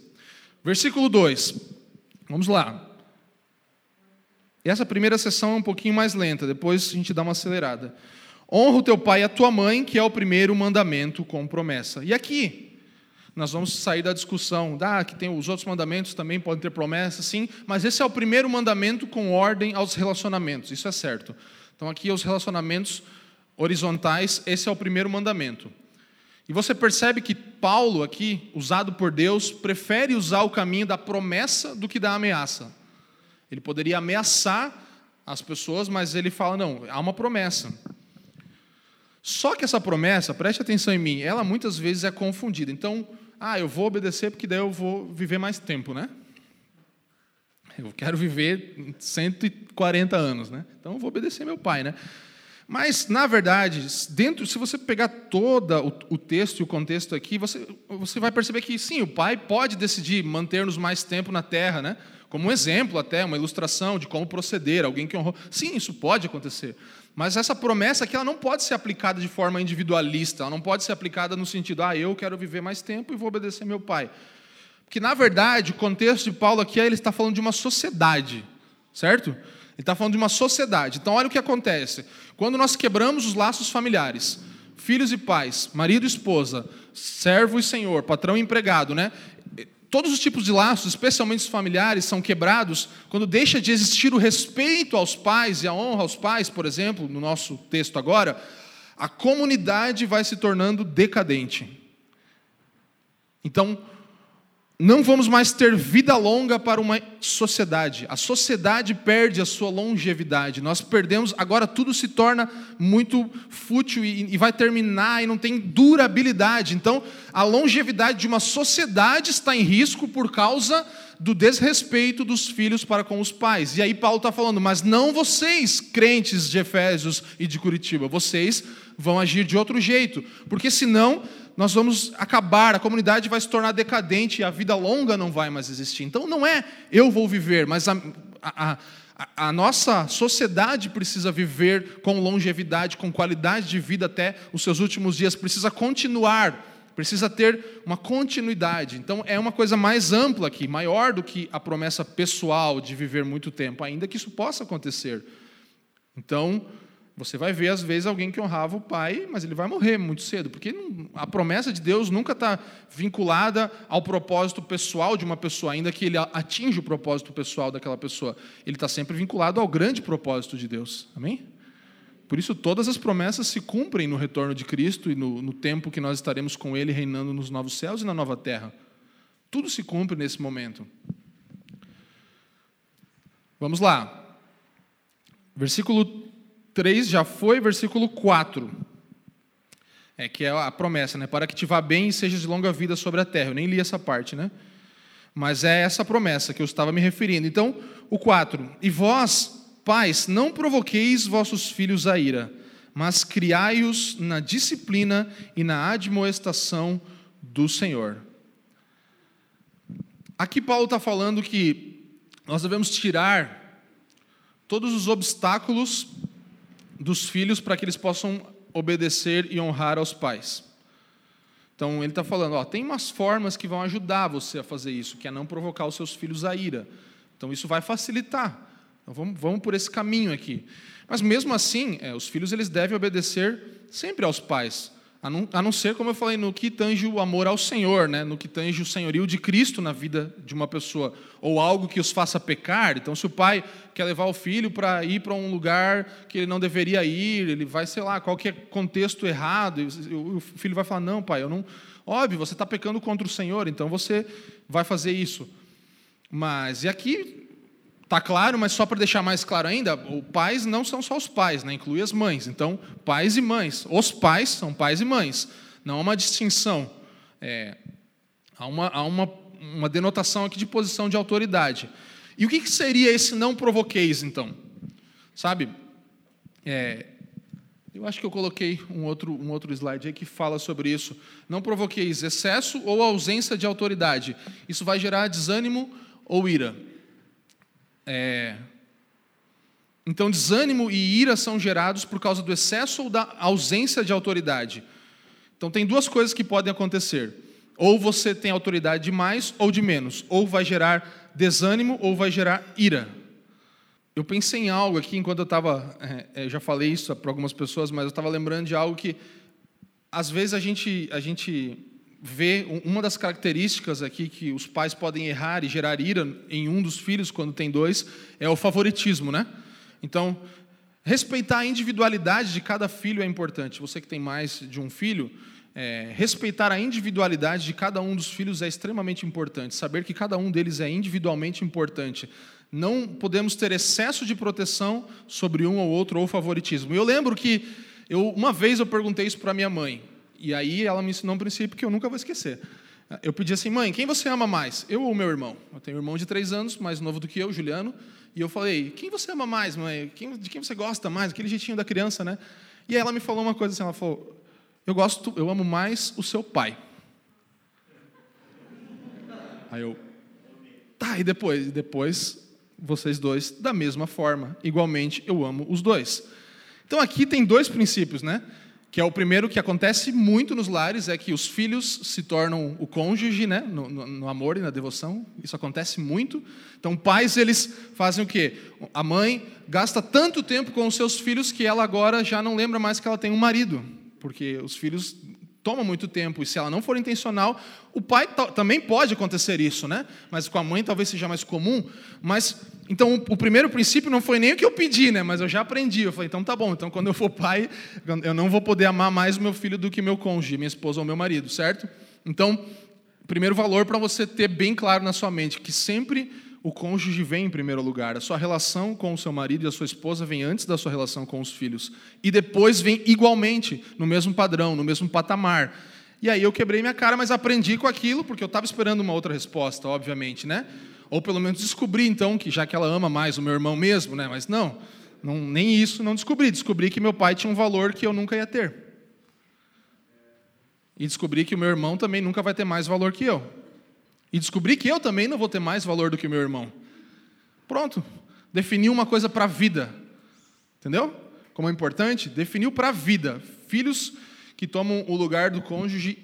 Versículo 2. Vamos lá. Essa primeira sessão é um pouquinho mais lenta, depois a gente dá uma acelerada. Honra o teu pai e a tua mãe, que é o primeiro mandamento com promessa. E aqui, nós vamos sair da discussão, ah, que tem os outros mandamentos também podem ter promessa, sim, mas esse é o primeiro mandamento com ordem aos relacionamentos, isso é certo. Então aqui os relacionamentos horizontais, esse é o primeiro mandamento. E você percebe que Paulo, aqui, usado por Deus, prefere usar o caminho da promessa do que da ameaça. Ele poderia ameaçar as pessoas, mas ele fala: não, há uma promessa. Só que essa promessa, preste atenção em mim, ela muitas vezes é confundida. Então, ah, eu vou obedecer porque daí eu vou viver mais tempo, né? Eu quero viver 140 anos, né? Então eu vou obedecer meu pai, né? Mas, na verdade, dentro, se você pegar todo o, o, texto e o contexto aqui, você, você vai perceber que sim, o pai pode decidir manter-nos mais tempo na terra, né? como um exemplo até, uma ilustração de como proceder, alguém que honrou. Sim, isso pode acontecer. Mas essa promessa aqui ela não pode ser aplicada de forma individualista, ela não pode ser aplicada no sentido, ah, eu quero viver mais tempo e vou obedecer meu pai. Porque, na verdade, o contexto de Paulo aqui ele está falando de uma sociedade, certo? Ele está falando de uma sociedade. Então, olha o que acontece. Quando nós quebramos os laços familiares, filhos e pais, marido e esposa, servo e senhor, patrão e empregado, né? Todos os tipos de laços, especialmente os familiares, são quebrados quando deixa de existir o respeito aos pais e a honra aos pais, por exemplo, no nosso texto agora, a comunidade vai se tornando decadente. Então, não vamos mais ter vida longa para uma sociedade. A sociedade perde a sua longevidade. Nós perdemos, agora tudo se torna muito fútil e, e, vai terminar e não tem durabilidade. Então, a longevidade de uma sociedade está em risco por causa do desrespeito dos filhos para com os pais. E aí Paulo está falando, mas não vocês, crentes de Efésios e de Curitiba, vocês vão agir de outro jeito, porque senão nós vamos acabar, a comunidade vai se tornar decadente e a vida longa não vai mais existir. Então não é eu vou viver, mas a, a, a, a nossa sociedade precisa viver com longevidade, com qualidade de vida até os seus últimos dias, precisa continuar precisa ter uma continuidade. Então é uma coisa mais ampla aqui, maior do que a promessa pessoal de viver muito tempo, ainda que isso possa acontecer. Então, você vai ver, às vezes, alguém que honrava o pai, mas ele vai morrer muito cedo, porque a promessa de Deus nunca está vinculada ao propósito pessoal de uma pessoa, ainda que ele atinja o propósito pessoal daquela pessoa. Ele está sempre vinculado ao grande propósito de Deus. Amém? Por isso, todas as promessas se cumprem no retorno de Cristo e no, no tempo que nós estaremos com Ele reinando nos novos céus e na nova terra. Tudo se cumpre nesse momento. Vamos lá. Versículo 3 já foi, versículo 4. É que é a promessa, né? Para que te vá bem e sejas de longa vida sobre a terra. Eu nem li essa parte, né? Mas é essa promessa que eu estava me referindo. Então, o 4. E vós, pais, não provoqueis vossos filhos a ira, mas criai-os na disciplina e na admoestação do Senhor. Aqui Paulo está falando que nós devemos tirar todos os obstáculos dos filhos para que eles possam obedecer e honrar aos pais. Então ele está falando, ó, tem umas formas que vão ajudar você a fazer isso, que é não provocar os seus filhos a ira. Então isso vai facilitar. Então vamos, vamos por esse caminho aqui. Mas mesmo assim, é, os filhos eles devem obedecer sempre aos pais. A não, a não, ser, como eu falei, no que tange o amor ao Senhor, né? no que tange o senhorio de Cristo na vida de uma pessoa, ou algo que os faça pecar. Então, se o pai quer levar o filho para ir para um lugar que ele não deveria ir, ele vai, sei lá, qualquer contexto errado, e o filho vai falar: Não, pai, eu não. Óbvio, você está pecando contra o Senhor, então você vai fazer isso. Mas, e aqui Está claro, mas só para deixar mais claro ainda, os pais não são só os pais, né? inclui as mães. Então, pais e mães. Os pais são pais e mães. Não há uma distinção. É, há uma, há uma, uma denotação aqui de posição de autoridade. E o que, que seria esse não provoqueis, então? Sabe? É, eu acho que eu coloquei um outro, um outro slide aí que fala sobre isso. Não provoqueis excesso ou ausência de autoridade. Isso vai gerar desânimo ou ira. É... Então, desânimo e ira são gerados por causa do excesso ou da ausência de autoridade. Então, tem duas coisas que podem acontecer. Ou você tem autoridade de mais ou de menos. Ou vai gerar desânimo ou vai gerar ira. Eu pensei em algo aqui enquanto eu estava. É, é já falei isso para algumas pessoas, mas eu estava lembrando de algo que. Às vezes a gente, a gente uma das características aqui que os pais podem errar e gerar ira em um dos filhos quando tem dois é o favoritismo, né? Então, respeitar a individualidade de cada filho é importante. Você que tem mais de um filho, é, respeitar a individualidade de cada um dos filhos é extremamente importante. Saber que cada um deles é individualmente importante. Não podemos ter excesso de proteção sobre um ou outro ou favoritismo. Eu lembro que eu, uma vez eu perguntei isso para minha mãe. E aí ela me ensinou um princípio que eu nunca vou esquecer. Eu pedi assim, mãe, quem você ama mais? Eu ou meu irmão? Eu tenho um irmão de três anos, mais novo do que eu, Juliano. E eu falei, quem você ama mais, mãe? Quem, de quem você gosta mais? Aquele jeitinho da criança, né? E aí ela me falou uma coisa assim, ela falou, eu gosto, eu amo mais o seu pai. Aí eu, tá, e depois? Depois, vocês dois, da mesma forma. Igualmente, eu amo os dois. Então aqui tem dois princípios, né? Que é o primeiro que acontece muito nos lares, é que os filhos se tornam o cônjuge, né, no, no, no, amor e na devoção. Isso acontece muito. Então, pais eles fazem o quê? A mãe gasta tanto tempo com os seus filhos que ela agora já não lembra mais que ela tem um marido, porque os filhos toma muito tempo, e se ela não for intencional, o pai também pode acontecer isso, né? Mas com a mãe talvez seja mais comum. Mas então o primeiro princípio não foi nem o que eu pedi, né? Mas eu já aprendi. Eu falei, então tá bom. Então quando eu for pai, eu não vou poder amar mais o meu filho do que meu cônjuge, minha esposa ou meu marido, certo? Então, primeiro valor para você ter bem claro na sua mente que sempre o cônjuge vem em primeiro lugar. A sua relação com o seu marido e a sua esposa vem antes da sua relação com os filhos. E depois vem igualmente, no mesmo padrão, no mesmo patamar. E aí eu quebrei minha cara, mas aprendi com aquilo, porque eu estava esperando uma outra resposta, obviamente, né? Ou pelo menos descobri, então, que já que ela ama mais o meu irmão mesmo, né? Mas não, não nem isso não descobri. Descobri que meu pai tinha um valor que eu nunca ia ter. E descobri que o meu irmão também nunca vai ter mais valor que eu. E descobri que eu também não vou ter mais valor do que meu irmão. Pronto. Definiu uma coisa para a vida. Entendeu? Como é importante? Definiu para a vida. Filhos que tomam o lugar do cônjuge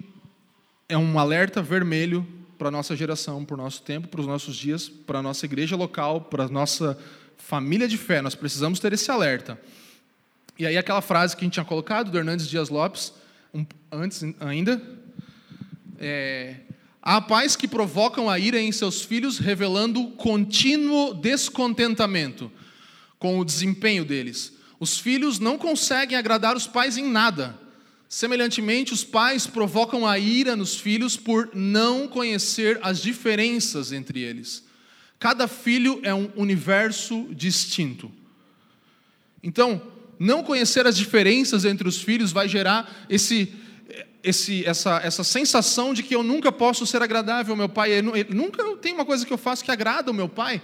é um alerta vermelho para a nossa geração, para o nosso tempo, para os nossos dias, para a nossa igreja local, para a nossa família de fé. Nós precisamos ter esse alerta. E aí aquela frase que a gente tinha colocado, do Hernandes Dias Lopes, um, antes ainda, é, Há pais que provocam a ira em seus filhos, revelando contínuo descontentamento com o desempenho deles. Os filhos não conseguem agradar os pais em nada. Semelhantemente, os pais provocam a ira nos filhos por não conhecer as diferenças entre eles. Cada filho é um universo distinto. Então, não conhecer as diferenças entre os filhos vai gerar esse esse, essa, essa sensação de que eu nunca posso ser agradável ao meu pai. Nunca tem uma coisa que eu faço que agrada o meu pai.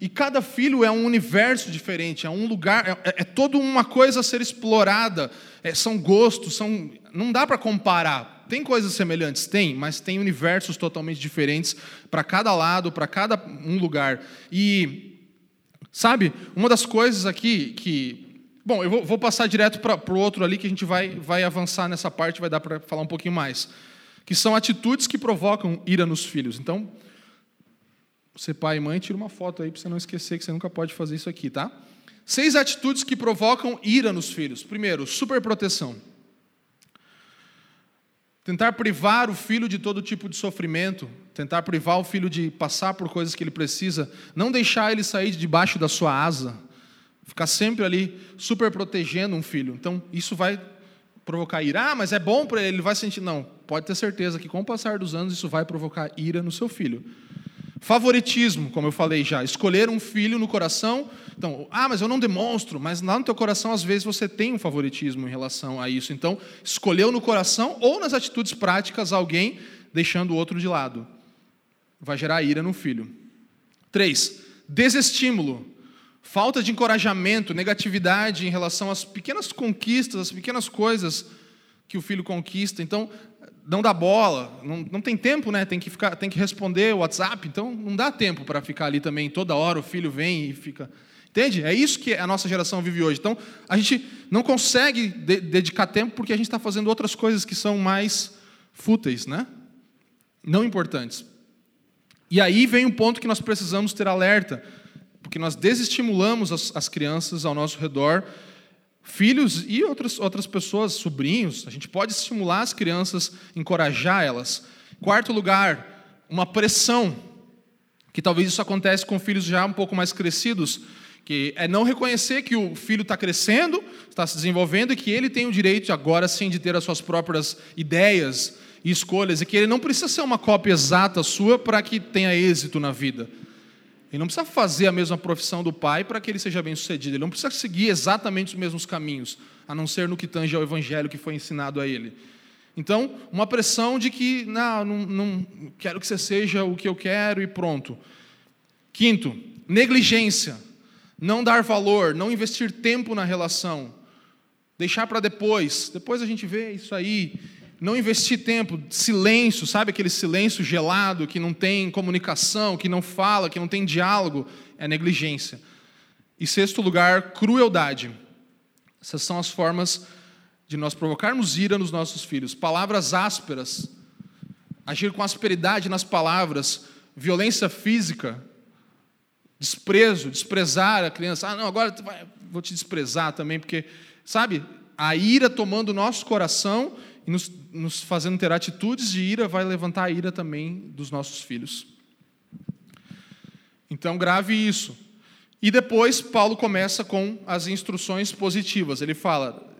E cada filho é um universo diferente, é um lugar, é, é toda uma coisa a ser explorada. É, são gostos, são, não dá para comparar. Tem coisas semelhantes? Tem, mas tem universos totalmente diferentes para cada lado, para cada um lugar. E, sabe, uma das coisas aqui que Bom, eu vou, vou passar direto para o outro ali, que a gente vai, vai avançar nessa parte, vai dar para falar um pouquinho mais. Que são atitudes que provocam ira nos filhos. Então, você, pai e mãe, tira uma foto aí para você não esquecer que você nunca pode fazer isso aqui, tá? Seis atitudes que provocam ira nos filhos. Primeiro, superproteção. Tentar privar o filho de todo tipo de sofrimento, tentar privar o filho de passar por coisas que ele precisa, não deixar ele sair debaixo da sua asa, Ficar sempre ali super protegendo um filho. Então, isso vai provocar ira. Ah, mas é bom para ele, ele vai sentir. Não, pode ter certeza que com o passar dos anos isso vai provocar ira no seu filho. Favoritismo, como eu falei já, escolher um filho no coração. Então, ah, mas eu não demonstro, mas lá no teu coração às vezes você tem um favoritismo em relação a isso. Então, escolheu no coração ou nas atitudes práticas alguém deixando o outro de lado. Vai gerar ira no filho. Três, desestímulo. Falta de encorajamento, negatividade em relação às pequenas conquistas, às pequenas coisas que o filho conquista. Então, não dá bola, não, não tem tempo, né? Tem que, ficar, tem que responder o WhatsApp, então não dá tempo para ficar ali também. Toda hora o filho vem e fica. Entende? É isso que a nossa geração vive hoje. Então, a gente não consegue de dedicar tempo porque a gente está fazendo outras coisas que são mais fúteis, né? Não importantes. E aí vem um ponto que nós precisamos ter alerta porque nós desestimulamos as, as crianças ao nosso redor, filhos e outras, outras pessoas, sobrinhos, a gente pode estimular as crianças, encorajar elas. Quarto lugar, uma pressão, que talvez isso acontece com filhos já um pouco mais crescidos, que é não reconhecer que o filho está crescendo, está se desenvolvendo e que ele tem o direito agora sim de ter as suas próprias ideias e escolhas e que ele não precisa ser uma cópia exata sua para que tenha êxito na vida. Ele não precisa fazer a mesma profissão do pai para que ele seja bem sucedido. Ele não precisa seguir exatamente os mesmos caminhos, a não ser no que tange ao evangelho que foi ensinado a ele. Então, uma pressão de que, não, não, não quero que você seja o que eu quero e pronto. Quinto, negligência. Não dar valor, não investir tempo na relação. Deixar para depois. Depois a gente vê isso aí. Não investir tempo, silêncio, sabe aquele silêncio gelado que não tem comunicação, que não fala, que não tem diálogo, é negligência. E sexto lugar, crueldade. Essas são as formas de nós provocarmos ira nos nossos filhos. Palavras ásperas, agir com asperidade nas palavras, violência física, desprezo, desprezar a criança. Ah, não, agora vou te desprezar também, porque, sabe, a ira tomando o nosso coração e nos, nos fazendo ter atitudes de ira vai levantar a ira também dos nossos filhos. Então, grave isso. E depois, Paulo começa com as instruções positivas. Ele fala: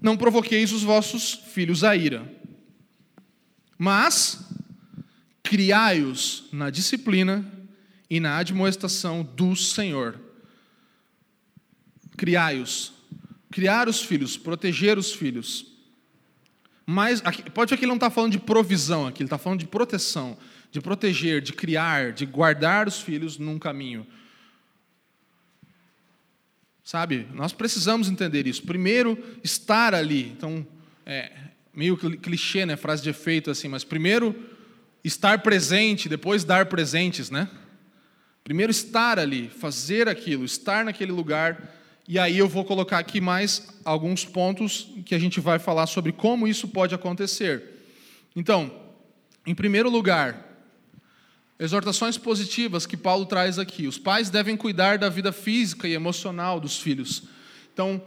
não provoqueis os vossos filhos a ira, mas criai-os na disciplina e na admoestação do Senhor. Criai-os, criar os filhos, proteger os filhos. Mas aqui, pode que ele não está falando de provisão aqui, ele está falando de proteção, de proteger, de criar, de guardar os filhos num caminho. Sabe? Nós precisamos entender isso. Primeiro, estar ali. Então, é meio clichê, né? Frase de efeito assim, mas primeiro estar presente, depois dar presentes, né? Primeiro estar ali, fazer aquilo, estar naquele lugar. E aí eu vou colocar aqui mais alguns pontos que a gente vai falar sobre como isso pode acontecer. Então, em primeiro lugar, Exortações positivas que Paulo traz aqui. Os pais devem cuidar da vida física e emocional dos filhos. Então,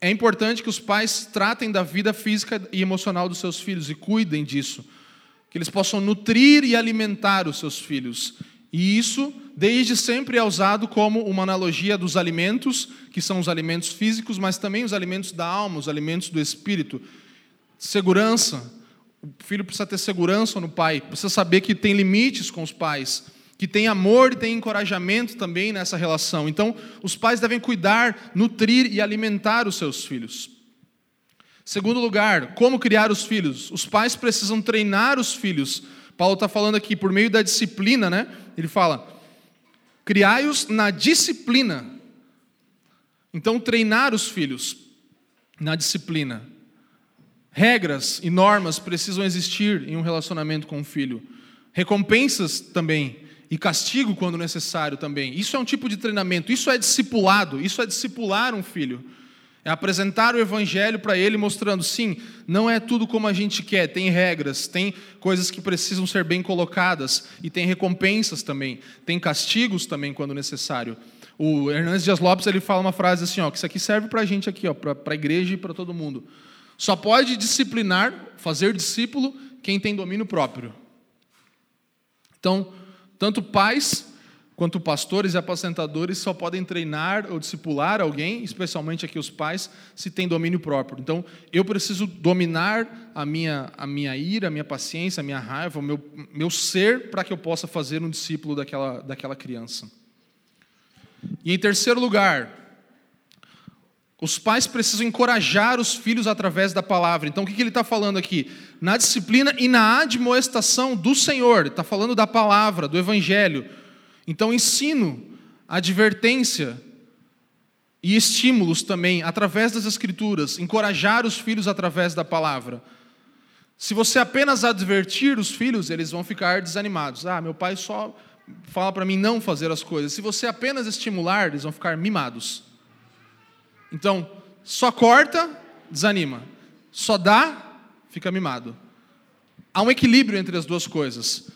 é importante que os pais tratem da vida física e emocional dos seus filhos e cuidem disso. Que eles possam nutrir e alimentar os seus filhos. E isso, desde sempre, é usado como uma analogia dos alimentos, que são os alimentos físicos, mas também os alimentos da alma, os alimentos do espírito. Segurança, o filho precisa ter segurança no pai, precisa saber que tem limites com os pais, que tem amor e tem encorajamento também nessa relação. Então, os pais devem cuidar, nutrir e alimentar os seus filhos. Segundo lugar, como criar os filhos? Os pais precisam treinar os filhos. Paulo está falando aqui por meio da disciplina, né? Ele fala: criai-os na disciplina. Então, treinar os filhos na disciplina. Regras e normas precisam existir em um relacionamento com o filho. Recompensas também. E castigo quando necessário também. Isso é um tipo de treinamento. Isso é discipulado. Isso é discipular um filho. É apresentar o evangelho para ele, mostrando, sim, não é tudo como a gente quer, tem regras, tem coisas que precisam ser bem colocadas, e tem recompensas também, tem castigos também quando necessário. O Hernandes Dias Lopes ele fala uma frase assim, ó, que isso aqui serve para a gente aqui, para a igreja e para todo mundo. Só pode disciplinar, fazer discípulo, quem tem domínio próprio. Então, tanto pais quanto pastores e apacentadores só podem treinar ou discipular alguém, especialmente aqui os pais, se tem domínio próprio. Então, eu preciso dominar a minha, a minha ira, a minha paciência, a minha raiva, o meu, meu ser, para que eu possa fazer um discípulo daquela, daquela criança. E em terceiro lugar, os pais precisam encorajar os filhos através da palavra. Então, o que ele está falando aqui? Na disciplina e na admoestação do Senhor. Está falando da palavra, do Evangelho. Então, ensino, advertência e estímulos também através das Escrituras. Encorajar os filhos através da palavra. Se você apenas advertir os filhos, eles vão ficar desanimados. Ah, meu pai só fala para mim não fazer as coisas. Se você apenas estimular, eles vão ficar mimados. Então, só corta, desanima. Só dá, fica mimado. Há um equilíbrio entre as duas coisas.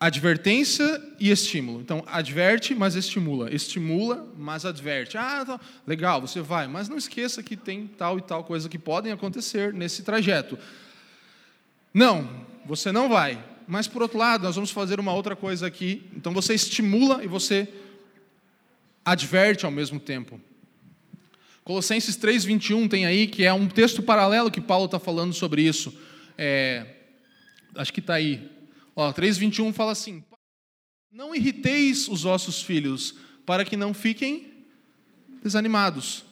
Advertência e estímulo. Então, adverte, mas estimula. Estimula, mas adverte. Ah, tá, legal, você vai, mas não esqueça que tem tal e tal coisa que podem acontecer nesse trajeto. Não, você não vai. Mas, por outro lado, nós vamos fazer uma outra coisa aqui. Então, você estimula e você adverte ao mesmo tempo. Colossenses 3,21 tem aí, que é um texto paralelo que Paulo está falando sobre isso. É, acho que está aí. 3,21 fala assim: Não irriteis os vossos filhos, para que não fiquem desanimados.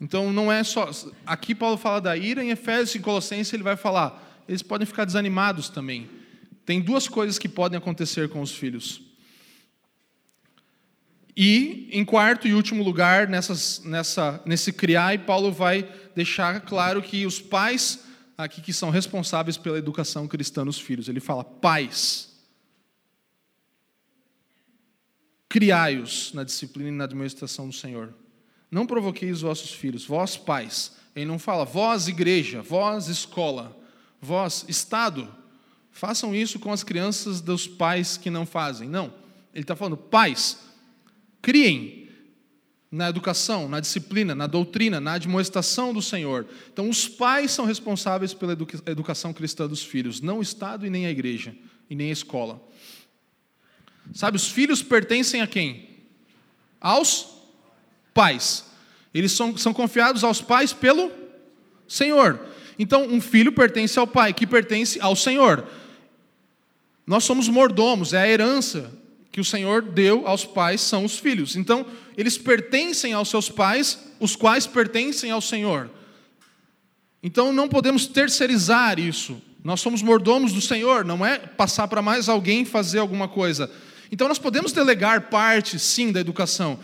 Então não é só. Aqui Paulo fala da ira, em Efésios e Colossenses ele vai falar. Eles podem ficar desanimados também. Tem duas coisas que podem acontecer com os filhos. E, em quarto e último lugar, nessas, nessa, nesse criar, Paulo vai deixar claro que os pais aqui que são responsáveis pela educação cristã nos filhos. Ele fala: pais, criai-os na disciplina e na administração do Senhor. Não provoqueis os vossos filhos, vós pais. Ele não fala vós igreja, vós escola, vós estado. Façam isso com as crianças dos pais que não fazem. Não. Ele está falando pais, criem na educação, na disciplina, na doutrina, na admoestação do Senhor. Então, os pais são responsáveis pela educação cristã dos filhos, não o Estado e nem a igreja, e nem a escola. Sabe, os filhos pertencem a quem? Aos pais. Eles são, são confiados aos pais pelo Senhor. Então, um filho pertence ao pai, que pertence ao Senhor. Nós somos mordomos, é a herança que o Senhor deu aos pais são os filhos. Então, eles pertencem aos seus pais, os quais pertencem ao Senhor. Então, não podemos terceirizar isso. Nós somos mordomos do Senhor, não é passar para mais alguém fazer alguma coisa. Então, nós podemos delegar parte, sim, da educação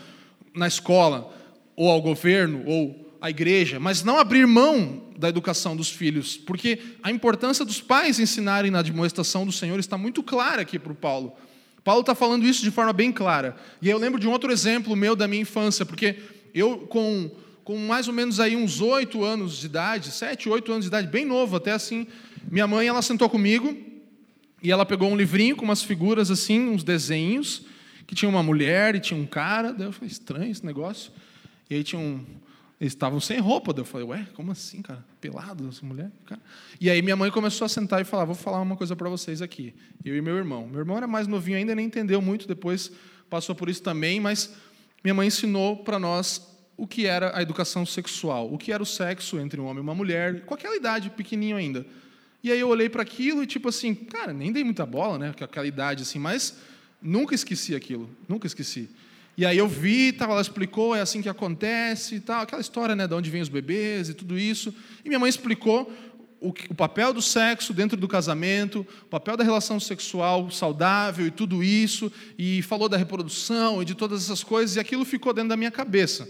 na escola, ou ao governo, ou à igreja, mas não abrir mão da educação dos filhos, porque a importância dos pais ensinarem na demonstração do Senhor está muito clara aqui para o Paulo. Paulo está falando isso de forma bem clara. E eu lembro de um outro exemplo meu da minha infância, porque eu, com, com mais ou menos aí uns oito anos de idade, sete, oito anos de idade, bem novo até assim, minha mãe ela sentou comigo e ela pegou um livrinho com umas figuras assim, uns desenhos, que tinha uma mulher e tinha um cara. Daí eu falei, estranho esse negócio. E aí tinha um, eles estavam sem roupa. Eu falei, ué, como assim, cara? Pelado, essa mulher? Cara. E aí minha mãe começou a sentar e falar, vou falar uma coisa para vocês aqui. Eu e meu irmão. Meu irmão era mais novinho ainda, nem entendeu muito, depois passou por isso também, mas minha mãe ensinou para nós o que era a educação sexual, o que era o sexo entre um homem e uma mulher, qualquer idade, pequenininho ainda. E aí eu olhei para aquilo e tipo assim, cara, nem dei muita bola, né, aquela idade assim, mas nunca esqueci aquilo, nunca esqueci. E aí eu vi, ela explicou, é assim que acontece tal, aquela história né, de onde vêm os bebês e tudo isso. E minha mãe explicou o, o papel do sexo dentro do casamento, o papel da relação sexual saudável e tudo isso, e falou da reprodução e de todas essas coisas, e aquilo ficou dentro da minha cabeça.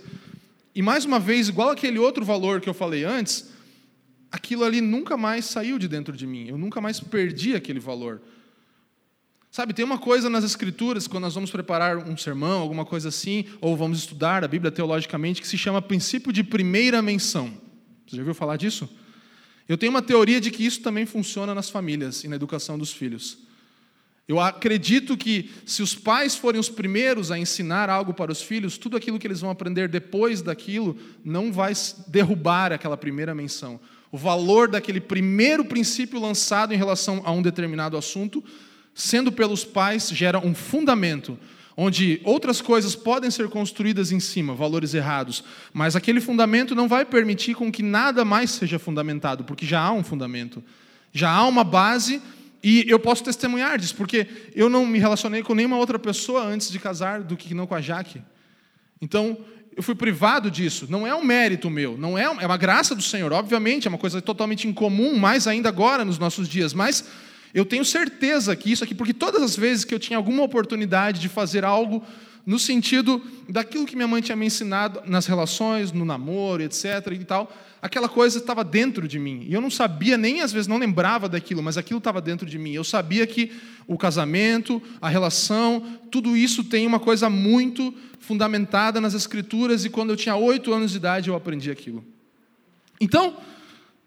E mais uma vez, igual aquele outro valor que eu falei antes, aquilo ali nunca mais saiu de dentro de mim, eu nunca mais perdi aquele valor. Sabe, tem uma coisa nas Escrituras, quando nós vamos preparar um sermão, alguma coisa assim, ou vamos estudar a Bíblia teologicamente, que se chama princípio de primeira menção. Você já ouviu falar disso? Eu tenho uma teoria de que isso também funciona nas famílias e na educação dos filhos. Eu acredito que se os pais forem os primeiros a ensinar algo para os filhos, tudo aquilo que eles vão aprender depois daquilo não vai derrubar aquela primeira menção. O valor daquele primeiro princípio lançado em relação a um determinado assunto sendo pelos pais, gera um fundamento onde outras coisas podem ser construídas em cima, valores errados, mas aquele fundamento não vai permitir com que nada mais seja fundamentado, porque já há um fundamento, já há uma base e eu posso testemunhar disso, porque eu não me relacionei com nenhuma outra pessoa antes de casar do que não com a Jaque. Então, eu fui privado disso. Não é um mérito meu, não é, é uma graça do Senhor. Obviamente, é uma coisa totalmente incomum, mais ainda agora nos nossos dias, mas eu tenho certeza que isso aqui, porque todas as vezes que eu tinha alguma oportunidade de fazer algo no sentido daquilo que minha mãe tinha me ensinado nas relações, no namoro, etc. e tal, aquela coisa estava dentro de mim. E eu não sabia, nem às vezes não lembrava daquilo, mas aquilo estava dentro de mim. Eu sabia que o casamento, a relação, tudo isso tem uma coisa muito fundamentada nas Escrituras, e quando eu tinha oito anos de idade eu aprendi aquilo. Então,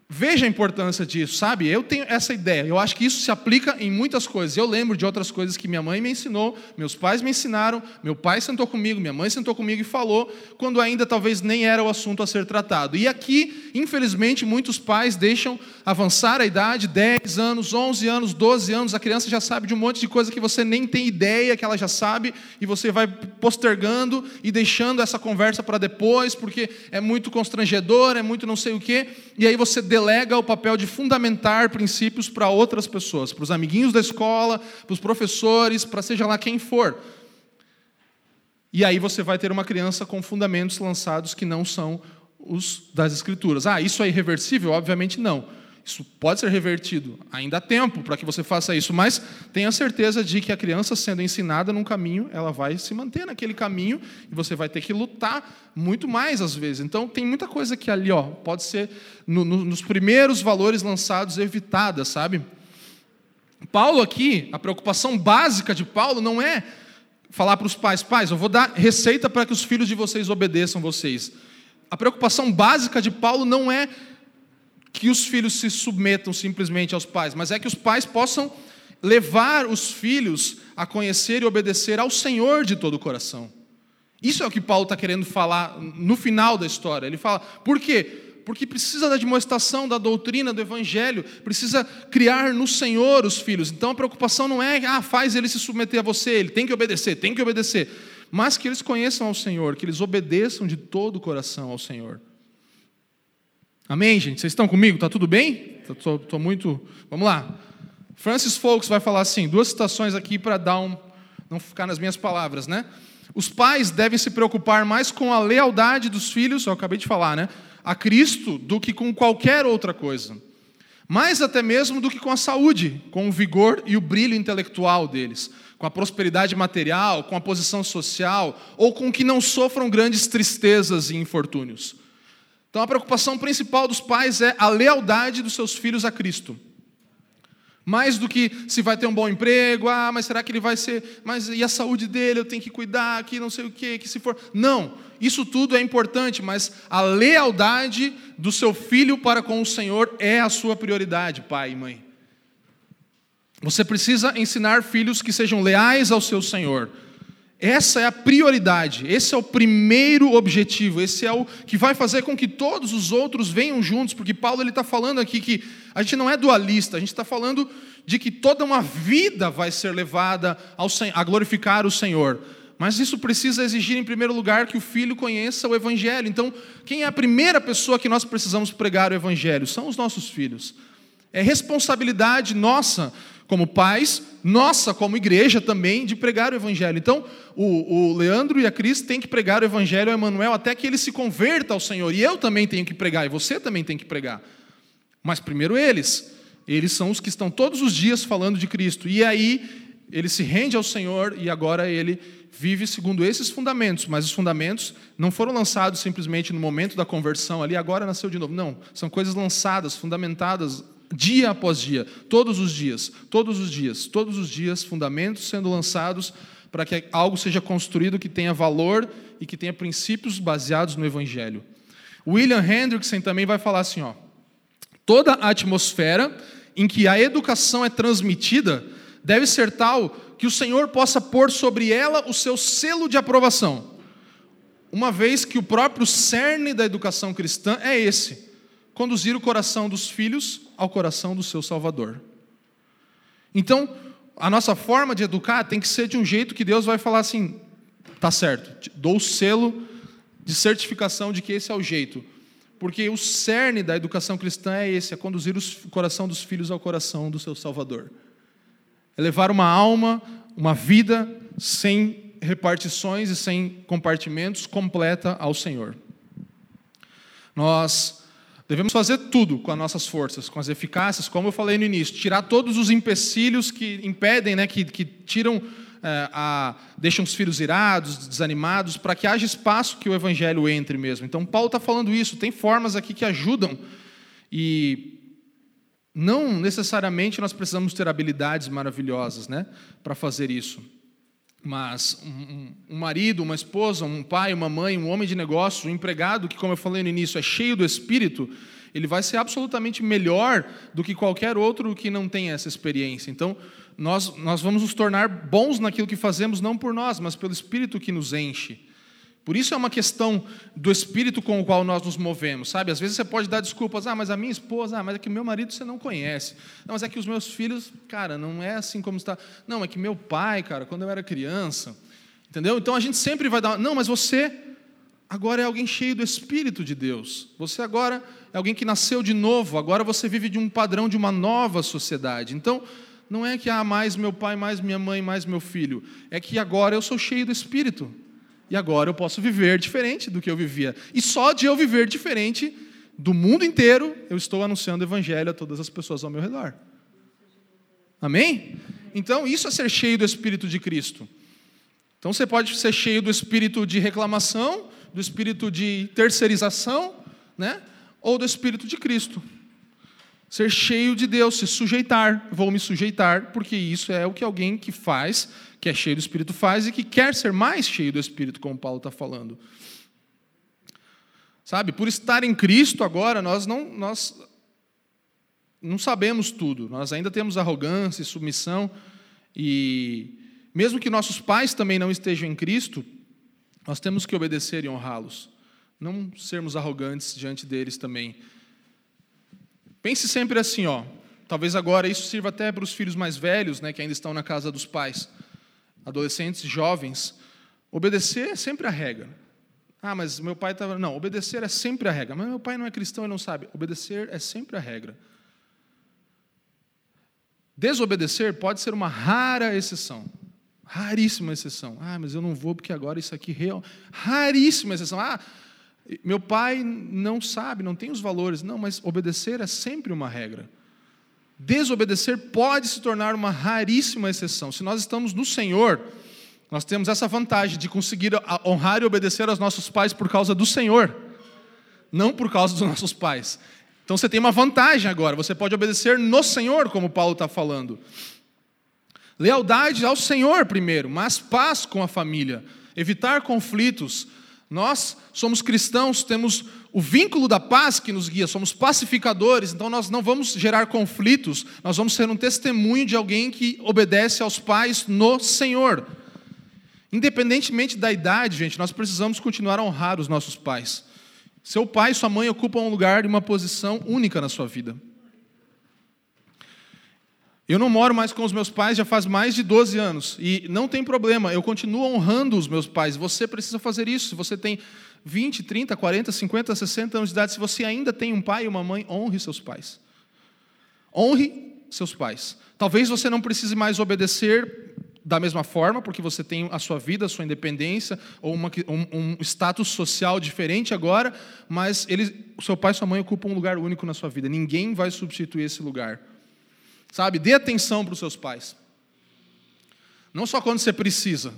Veja a importância disso, sabe? Eu tenho essa ideia. Eu acho que isso se aplica em muitas coisas. Eu lembro de outras coisas que minha mãe me ensinou, meus pais me ensinaram, meu pai sentou comigo, minha mãe sentou comigo e falou, quando ainda talvez nem era o assunto a ser tratado. E aqui, infelizmente, muitos pais deixam avançar a idade, 10 anos, 11 anos, 12 anos, a criança já sabe de um monte de coisa que você nem tem ideia que ela já sabe, e você vai postergando e deixando essa conversa para depois, porque é muito constrangedor, é muito não sei o quê, e aí você delega o papel de fundamentar princípios para outras pessoas, para os amiguinhos da escola, para os professores, para seja lá quem for. E aí você vai ter uma criança com fundamentos lançados que não são os das Escrituras. Ah, isso é irreversível? Obviamente não. Isso pode ser revertido. Ainda há tempo para que você faça isso, mas tenha certeza de que a criança sendo ensinada num caminho, ela vai se manter naquele caminho e você vai ter que lutar muito mais às vezes. Então tem muita coisa que ali, ó, pode ser no, no, nos primeiros valores lançados evitada, sabe? Paulo aqui, a preocupação básica de Paulo não é falar para os pais, pais, eu vou dar receita para que os filhos de vocês obedeçam vocês. A preocupação básica de Paulo não é que os filhos se submetam simplesmente aos pais, mas é que os pais possam levar os filhos a conhecer e obedecer ao Senhor de todo o coração. Isso é o que Paulo está querendo falar no final da história. Ele fala, por quê? Porque precisa da demonstração da doutrina do Evangelho, precisa criar no Senhor os filhos. Então a preocupação não é, ah, faz ele se submeter a você, ele tem que obedecer, tem que obedecer. Mas que eles conheçam ao Senhor, que eles obedeçam de todo o coração ao Senhor. Amém, gente? Vocês estão comigo? Está tudo bem? Estou muito. Vamos lá. Francis Folks vai falar assim: duas citações aqui para dar um. não ficar nas minhas palavras, né? Os pais devem se preocupar mais com a lealdade dos filhos, eu acabei de falar, né? A Cristo do que com qualquer outra coisa. Mais até mesmo do que com a saúde, com o vigor e o brilho intelectual deles, com a prosperidade material, com a posição social, ou com que não sofram grandes tristezas e infortúnios. Então a preocupação principal dos pais é a lealdade dos seus filhos a Cristo. Mais do que se vai ter um bom emprego, ah, mas será que ele vai ser, mas e a saúde dele, eu tenho que cuidar aqui, não sei o quê, que se for. Não, isso tudo é importante, mas a lealdade do seu filho para com o Senhor é a sua prioridade, pai e mãe. Você precisa ensinar filhos que sejam leais ao seu Senhor, essa é a prioridade, esse é o primeiro objetivo, esse é o que vai fazer com que todos os outros venham juntos, porque Paulo está falando aqui que a gente não é dualista, a gente está falando de que toda uma vida vai ser levada ao, a glorificar o Senhor. Mas isso precisa exigir, em primeiro lugar, que o filho conheça o Evangelho. Então, quem é a primeira pessoa que nós precisamos pregar o Evangelho? São os nossos filhos. É responsabilidade nossa como pais, nossa, como igreja também, de pregar o Evangelho. Então, o, o Leandro e a Cris têm que pregar o Evangelho ao Emanuel até que ele se converta ao Senhor. E eu também tenho que pregar, e você também tem que pregar. Mas primeiro eles. Eles são os que estão todos os dias falando de Cristo. E aí, ele se rende ao Senhor e agora ele vive segundo esses fundamentos. Mas os fundamentos não foram lançados simplesmente no momento da conversão ali, agora nasceu de novo. Não, são coisas lançadas, fundamentadas dia após dia, todos os dias, todos os dias, todos os dias, fundamentos sendo lançados para que algo seja construído que tenha valor e que tenha princípios baseados no Evangelho. William Hendrickson também vai falar assim: ó, toda a atmosfera em que a educação é transmitida deve ser tal que o Senhor possa pôr sobre ela o seu selo de aprovação, uma vez que o próprio cerne da educação cristã é esse conduzir o coração dos filhos ao coração do seu Salvador. Então, a nossa forma de educar tem que ser de um jeito que Deus vai falar assim: tá certo, dou o selo de certificação de que esse é o jeito. Porque o cerne da educação cristã é esse: é conduzir o coração dos filhos ao coração do seu Salvador. É levar uma alma, uma vida sem repartições e sem compartimentos completa ao Senhor. Nós Devemos fazer tudo com as nossas forças, com as eficácias, como eu falei no início, tirar todos os empecilhos que impedem, né, que, que tiram, é, a, deixam os filhos irados, desanimados, para que haja espaço que o evangelho entre mesmo. Então, Paulo está falando isso, tem formas aqui que ajudam, e não necessariamente nós precisamos ter habilidades maravilhosas né, para fazer isso. Mas um, um, marido, uma esposa, um pai, uma mãe, um homem de negócio, um empregado que, como eu falei no início, é cheio do espírito, ele vai ser absolutamente melhor do que qualquer outro que não tenha essa experiência. Então, nós, nós vamos nos tornar bons naquilo que fazemos, não por nós, mas pelo espírito que nos enche. Por isso é uma questão do espírito com o qual nós nos movemos, sabe? Às vezes você pode dar desculpas, ah, mas a minha esposa, ah, mas é que meu marido você não conhece. Não, mas é que os meus filhos, cara, não é assim como está. Não, é que meu pai, cara, quando eu era criança, entendeu? Então a gente sempre vai dar, não, mas você agora é alguém cheio do espírito de Deus. Você agora é alguém que nasceu de novo, agora você vive de um padrão de uma nova sociedade. Então, não é que há ah, mais meu pai, mais minha mãe, mais meu filho, é que agora eu sou cheio do espírito. E agora eu posso viver diferente do que eu vivia. E só de eu viver diferente do mundo inteiro, eu estou anunciando o evangelho a todas as pessoas ao meu redor. Amém? Então, isso é ser cheio do Espírito de Cristo. Então, você pode ser cheio do espírito de reclamação, do espírito de terceirização, né? ou do espírito de Cristo. Ser cheio de Deus, se sujeitar. Vou me sujeitar, porque isso é o que alguém que faz, que é cheio do Espírito faz e que quer ser mais cheio do Espírito, como Paulo está falando. Sabe, por estar em Cristo agora, nós não, nós não sabemos tudo, nós ainda temos arrogância e submissão, e mesmo que nossos pais também não estejam em Cristo, nós temos que obedecer e honrá-los, não sermos arrogantes diante deles também. Pense sempre assim, ó. Talvez agora isso sirva até para os filhos mais velhos, né, que ainda estão na casa dos pais, adolescentes, jovens. Obedecer é sempre a regra. Ah, mas meu pai estava. Não, obedecer é sempre a regra. Mas meu pai não é cristão e não sabe. Obedecer é sempre a regra. Desobedecer pode ser uma rara exceção. Raríssima exceção. Ah, mas eu não vou porque agora isso aqui real. Raríssima exceção. Ah, meu pai não sabe, não tem os valores. Não, mas obedecer é sempre uma regra. Desobedecer pode se tornar uma raríssima exceção. Se nós estamos no Senhor, nós temos essa vantagem de conseguir honrar e obedecer aos nossos pais por causa do Senhor, não por causa dos nossos pais. Então você tem uma vantagem agora, você pode obedecer no Senhor, como Paulo está falando. Lealdade ao Senhor primeiro, mas paz com a família, evitar conflitos, nós somos cristãos, temos o vínculo da paz que nos guia, somos pacificadores, então nós não vamos gerar conflitos, nós vamos ser um testemunho de alguém que obedece aos pais no Senhor. Independentemente da idade, gente, nós precisamos continuar a honrar os nossos pais. Seu pai e sua mãe ocupam um lugar e uma posição única na sua vida. Eu não moro mais com os meus pais já faz mais de 12 anos e não tem problema, eu continuo honrando os meus pais. Você precisa fazer isso. Você tem 20, 30, 40, 50, 60 anos de idade, se você ainda tem um pai e uma mãe, honre seus pais. Honre seus pais. Talvez você não precise mais obedecer da mesma forma, porque você tem a sua vida, a sua independência, ou uma, um, um, status social diferente agora, mas ele, o seu pai e sua mãe ocupam um lugar único na sua vida. Ninguém vai substituir esse lugar. Sabe? Dê atenção para os seus pais. Não só quando você precisa,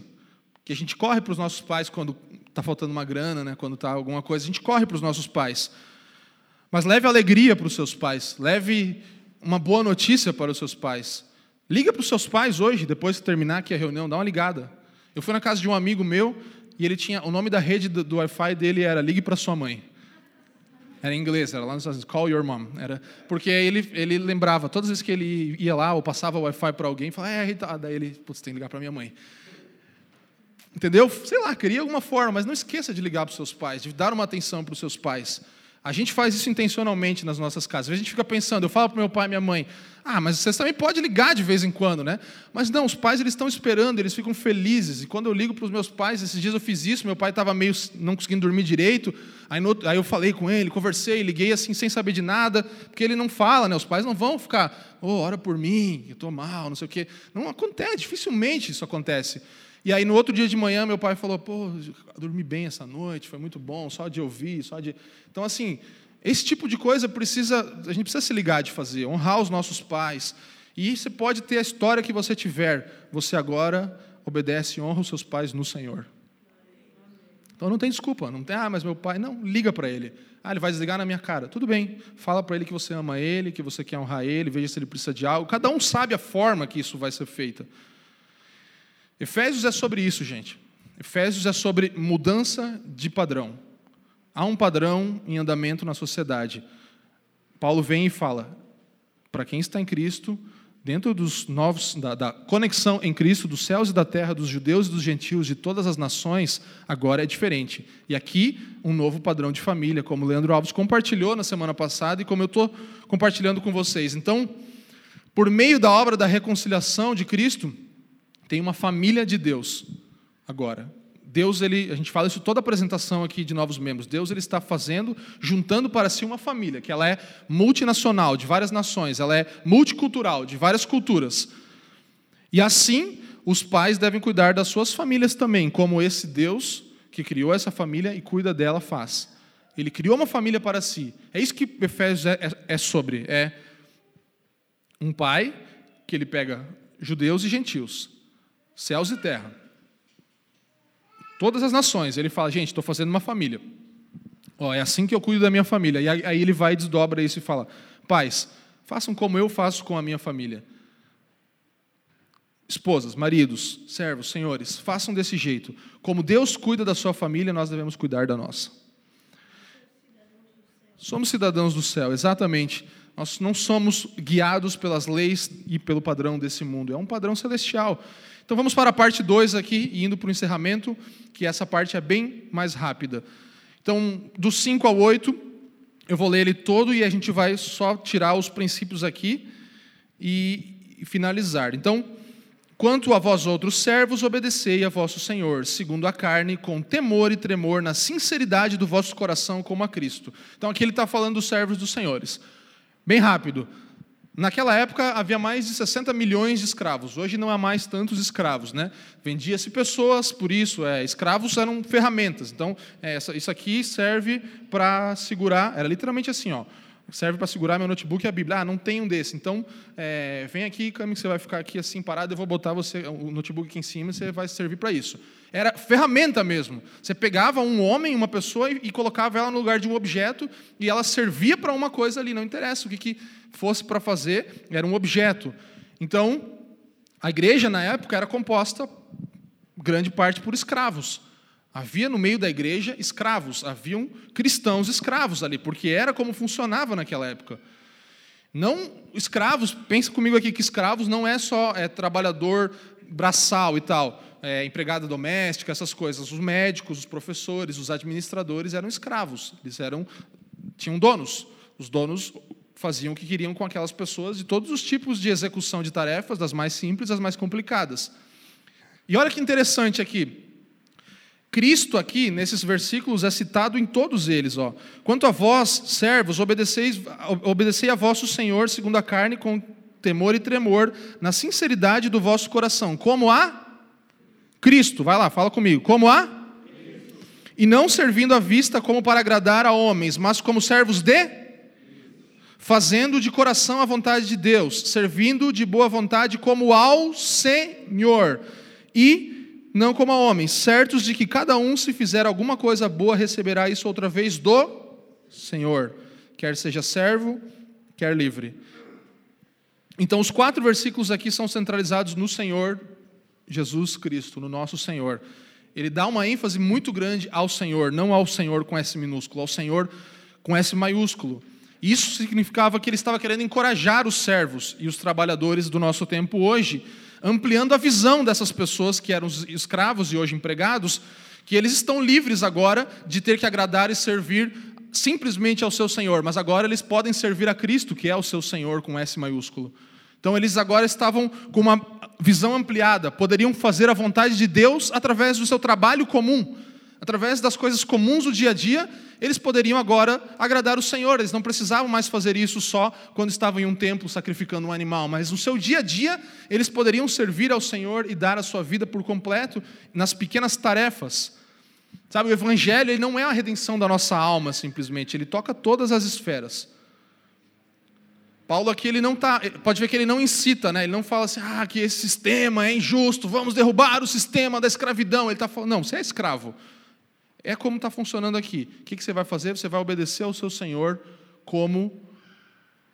que a gente corre para os nossos pais quando está faltando uma grana, né? quando está alguma coisa, a gente corre para os nossos pais. Mas leve alegria para os seus pais, leve uma boa notícia para os seus pais. Liga para os seus pais hoje, depois que terminar aqui a reunião, dá uma ligada. Eu fui na casa de um amigo meu e ele tinha o nome da rede do, do Wi-Fi dele era Ligue para sua mãe. Era em inglês, era lá nos Estados Unidos, call your mom. Era, porque ele, ele lembrava, todas as vezes que ele ia lá ou passava o Wi-Fi para alguém, falava, é, tá. daí ele, putz, tem que ligar para minha mãe. Entendeu? Sei lá, queria alguma forma, mas não esqueça de ligar para os seus pais, de dar uma atenção para os seus pais. A gente faz isso intencionalmente nas nossas casas. Às vezes a gente fica pensando, eu falo para meu pai e minha mãe, ah, mas vocês também podem ligar de vez em quando, né? Mas não, os pais eles estão esperando, eles ficam felizes. E quando eu ligo para os meus pais, esses dias eu fiz isso, meu pai estava meio não conseguindo dormir direito. Aí, no, aí, eu falei com ele, conversei, liguei assim sem saber de nada, porque ele não fala, né? Os pais não vão ficar, oh, ora por mim, eu estou mal, não sei o quê. Não acontece, dificilmente isso acontece. E aí no outro dia de manhã meu pai falou: "Pô, dormi bem essa noite, foi muito bom, só de ouvir, só de". Então assim, esse tipo de coisa precisa, a gente precisa se ligar de fazer, honrar os nossos pais. E você pode ter a história que você tiver, você agora obedece e honra os seus pais no Senhor. Então não tem desculpa, não tem, ah, mas meu pai, não, liga para ele. Ah, ele vai desligar na minha cara. Tudo bem, fala para ele que você ama ele, que você quer honrar ele, veja se ele precisa de algo. Cada um sabe a forma que isso vai ser feita. Efésios é sobre isso, gente. Efésios é sobre mudança de padrão. Há um padrão em andamento na sociedade. Paulo vem e fala: para quem está em Cristo, dentro dos novos da, da, conexão em Cristo dos céus e da terra, dos judeus e dos gentios, de todas as nações, agora é diferente. E aqui um novo padrão de família, como o Leandro Alves compartilhou na semana passada e como eu estou compartilhando com vocês. Então, por meio da obra da reconciliação de Cristo, tem uma família de Deus agora. Deus, ele, a gente fala isso toda a apresentação aqui de novos membros. Deus ele está fazendo, juntando para si uma família, que ela é multinacional, de várias nações, ela é multicultural, de várias culturas. E assim, os pais devem cuidar das suas famílias também, como esse Deus que criou essa família e cuida dela faz. Ele criou uma família para si. É isso que Efésios é, é, é sobre. É um pai que ele pega judeus e gentios, céus e terra. Todas as nações. Ele fala, gente, estou fazendo uma família. Ó, é assim que eu cuido da minha família. E aí ele vai e desdobra isso e fala: Pais, façam como eu faço com a minha família. Esposas, maridos, servos, senhores, façam desse jeito. Como Deus cuida da sua família, nós devemos cuidar da nossa. Somos cidadãos do céu, exatamente. Nós não somos guiados pelas leis e pelo padrão desse mundo, é um padrão celestial. Então vamos para a parte 2 aqui, indo para o encerramento, que essa parte é bem mais rápida. Então, do 5 ao 8, eu vou ler ele todo e a gente vai só tirar os princípios aqui e, finalizar. Então, quanto a vós outros servos, obedecei a vosso Senhor, segundo a carne, com temor e tremor, na sinceridade do vosso coração, como a Cristo. Então, aqui ele está falando dos servos dos senhores. Bem rápido. Naquela época havia mais de 60 milhões de escravos. Hoje não há mais tantos escravos, né? Vendia-se pessoas, por isso, é, escravos eram ferramentas. Então, é, isso aqui serve para segurar. Era literalmente assim, ó. Serve para segurar meu notebook e a Bíblia. Ah, não tem um desse. Então, é, vem aqui, Cami, que você vai ficar aqui assim parado. Eu vou botar você o notebook aqui em cima. e Você vai servir para isso. Era ferramenta mesmo. Você pegava um homem, uma pessoa e, colocava ela no lugar de um objeto e ela servia para uma coisa ali. Não interessa o que, que fosse para fazer, era um objeto. Então, a igreja na época era composta grande parte por escravos. Havia no meio da igreja escravos, haviam cristãos escravos ali, porque era como funcionava naquela época. Não escravos, pensa comigo aqui que escravos não é só é, trabalhador braçal e tal, é, empregada doméstica, essas coisas. Os médicos, os professores, os administradores eram escravos, eles eram tinham donos. Os donos faziam o que queriam com aquelas pessoas de todos os tipos de execução de tarefas, das mais simples às mais complicadas. E olha que interessante aqui. Cristo aqui, nesses versículos, é citado em todos eles. Ó. Quanto a vós, servos, obedeceis, obedecei a vosso Senhor segundo a carne, com temor e tremor, na sinceridade do vosso coração, como a Cristo. Vai lá, fala comigo. Como a e não servindo à vista como para agradar a homens, mas como servos de fazendo de coração a vontade de Deus, servindo de boa vontade como ao Senhor, e não como a homens, certos de que cada um, se fizer alguma coisa boa, receberá isso outra vez do Senhor, quer seja servo, quer livre. Então, os quatro versículos aqui são centralizados no Senhor Jesus Cristo, no nosso Senhor. Ele dá uma ênfase muito grande ao Senhor, não ao Senhor com S minúsculo, ao Senhor com S maiúsculo. Isso significava que ele estava querendo encorajar os servos e os trabalhadores do nosso tempo hoje, ampliando a visão dessas pessoas que eram escravos e hoje empregados, que eles estão livres agora de ter que agradar e servir simplesmente ao seu Senhor, mas agora eles podem servir a Cristo, que é o seu Senhor com S maiúsculo. Então eles agora estavam com uma visão ampliada, poderiam fazer a vontade de Deus através do seu trabalho comum, através das coisas comuns do dia a dia, eles poderiam agora agradar o Senhor. Eles não precisavam mais fazer isso só quando estavam em um templo sacrificando um animal, mas no seu dia a dia, eles poderiam servir ao Senhor e dar a sua vida por completo nas pequenas tarefas. Sabe, o evangelho ele não é a redenção da nossa alma simplesmente, ele toca todas as esferas. Paulo aqui ele não tá, pode ver que ele não incita, né? Ele não fala assim, ah, que esse sistema é injusto, vamos derrubar o sistema da escravidão. Ele está falando, não, você é escravo. É como está funcionando aqui. O que você vai fazer? Você vai obedecer ao seu Senhor como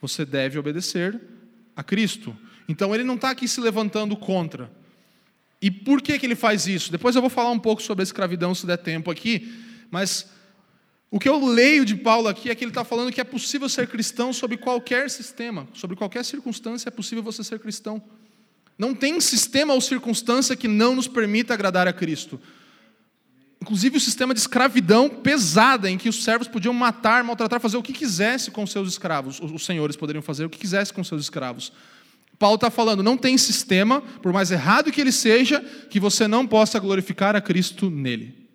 você deve obedecer a Cristo. Então ele não está aqui se levantando contra. E por que, que ele faz isso? Depois eu vou falar um pouco sobre a escravidão, se der tempo aqui, mas o que eu leio de Paulo aqui é que ele está falando que é possível ser cristão sob qualquer sistema, sobre qualquer circunstância é possível você ser cristão. Não tem sistema ou circunstância que não nos permita agradar a Cristo. Inclusive o sistema de escravidão pesada, em que os servos podiam matar, maltratar, fazer o que quisesse com seus escravos. Os senhores poderiam fazer o que quisesse com seus escravos. Paulo está falando, não tem sistema, por mais errado que ele seja, que você não possa glorificar a Cristo nele.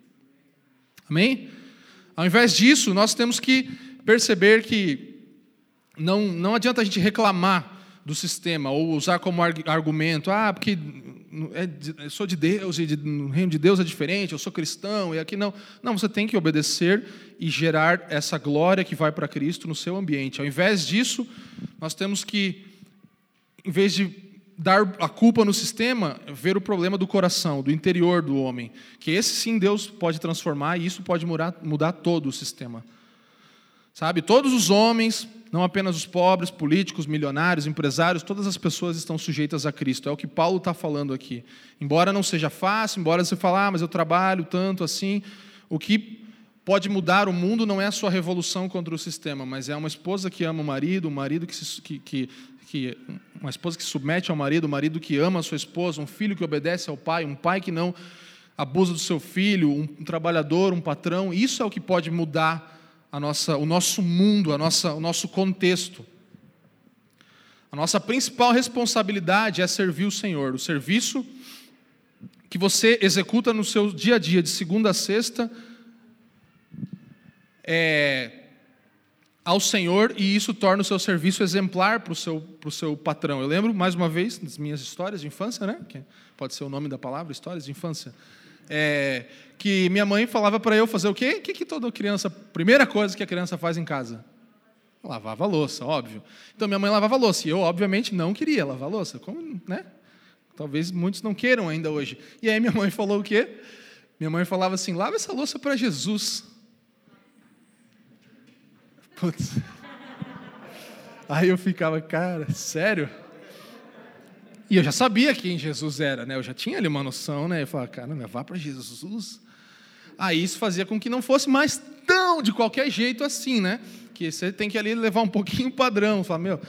Amém? Ao invés disso, nós temos que perceber que não, não adianta a gente reclamar do sistema ou usar como argumento, ah, porque é, eu sou de Deus e no reino de Deus é diferente, eu sou cristão e aqui não. Não, você tem que obedecer e gerar essa glória que vai para Cristo no seu ambiente. Ao invés disso, nós temos que, em vez de dar a culpa no sistema, ver o problema do coração, do interior do homem. Que esse sim Deus pode transformar e isso pode mudar, mudar todo o sistema. Sabe? Todos os homens, não apenas os pobres, políticos, milionários, empresários, todas as pessoas estão sujeitas a Cristo. É o que Paulo está falando aqui. Embora não seja fácil, embora você fale, ah, mas eu trabalho tanto assim, o que pode mudar o mundo não é a sua revolução contra o sistema, mas é uma esposa que ama o marido, um marido que, se, que, que, que uma esposa que submete ao marido, um marido que ama a sua esposa, um filho que obedece ao pai, um pai que não abusa do seu filho, um, um trabalhador, um patrão. Isso é o que pode mudar a nossa, o nosso mundo, a nossa, o nosso contexto. A nossa principal responsabilidade é servir o Senhor. O serviço que você executa no seu dia a dia, de segunda a sexta, é ao Senhor e isso torna o seu serviço exemplar para o seu, para o seu patrão. Eu lembro, mais uma vez, das minhas histórias de infância, né? que pode ser o nome da palavra, histórias de infância é, que minha mãe falava para eu fazer o quê? O que, que toda criança, primeira coisa que a criança faz em casa? Lavava louça, óbvio. Então minha mãe lavava louça e eu, obviamente, não queria lavar louça. Como, né? Talvez muitos não queiram ainda hoje. E aí minha mãe falou o quê? Minha mãe falava assim: lava essa louça para Jesus. Putz. Aí eu ficava, cara, sério? E eu já sabia quem Jesus era, né? Eu já tinha ali uma noção, né? Eu falava, cara, vá para Jesus. Aí isso fazia com que não fosse mais tão de qualquer jeito assim, né? Que você tem que ali levar um pouquinho o padrão. Falar, meu,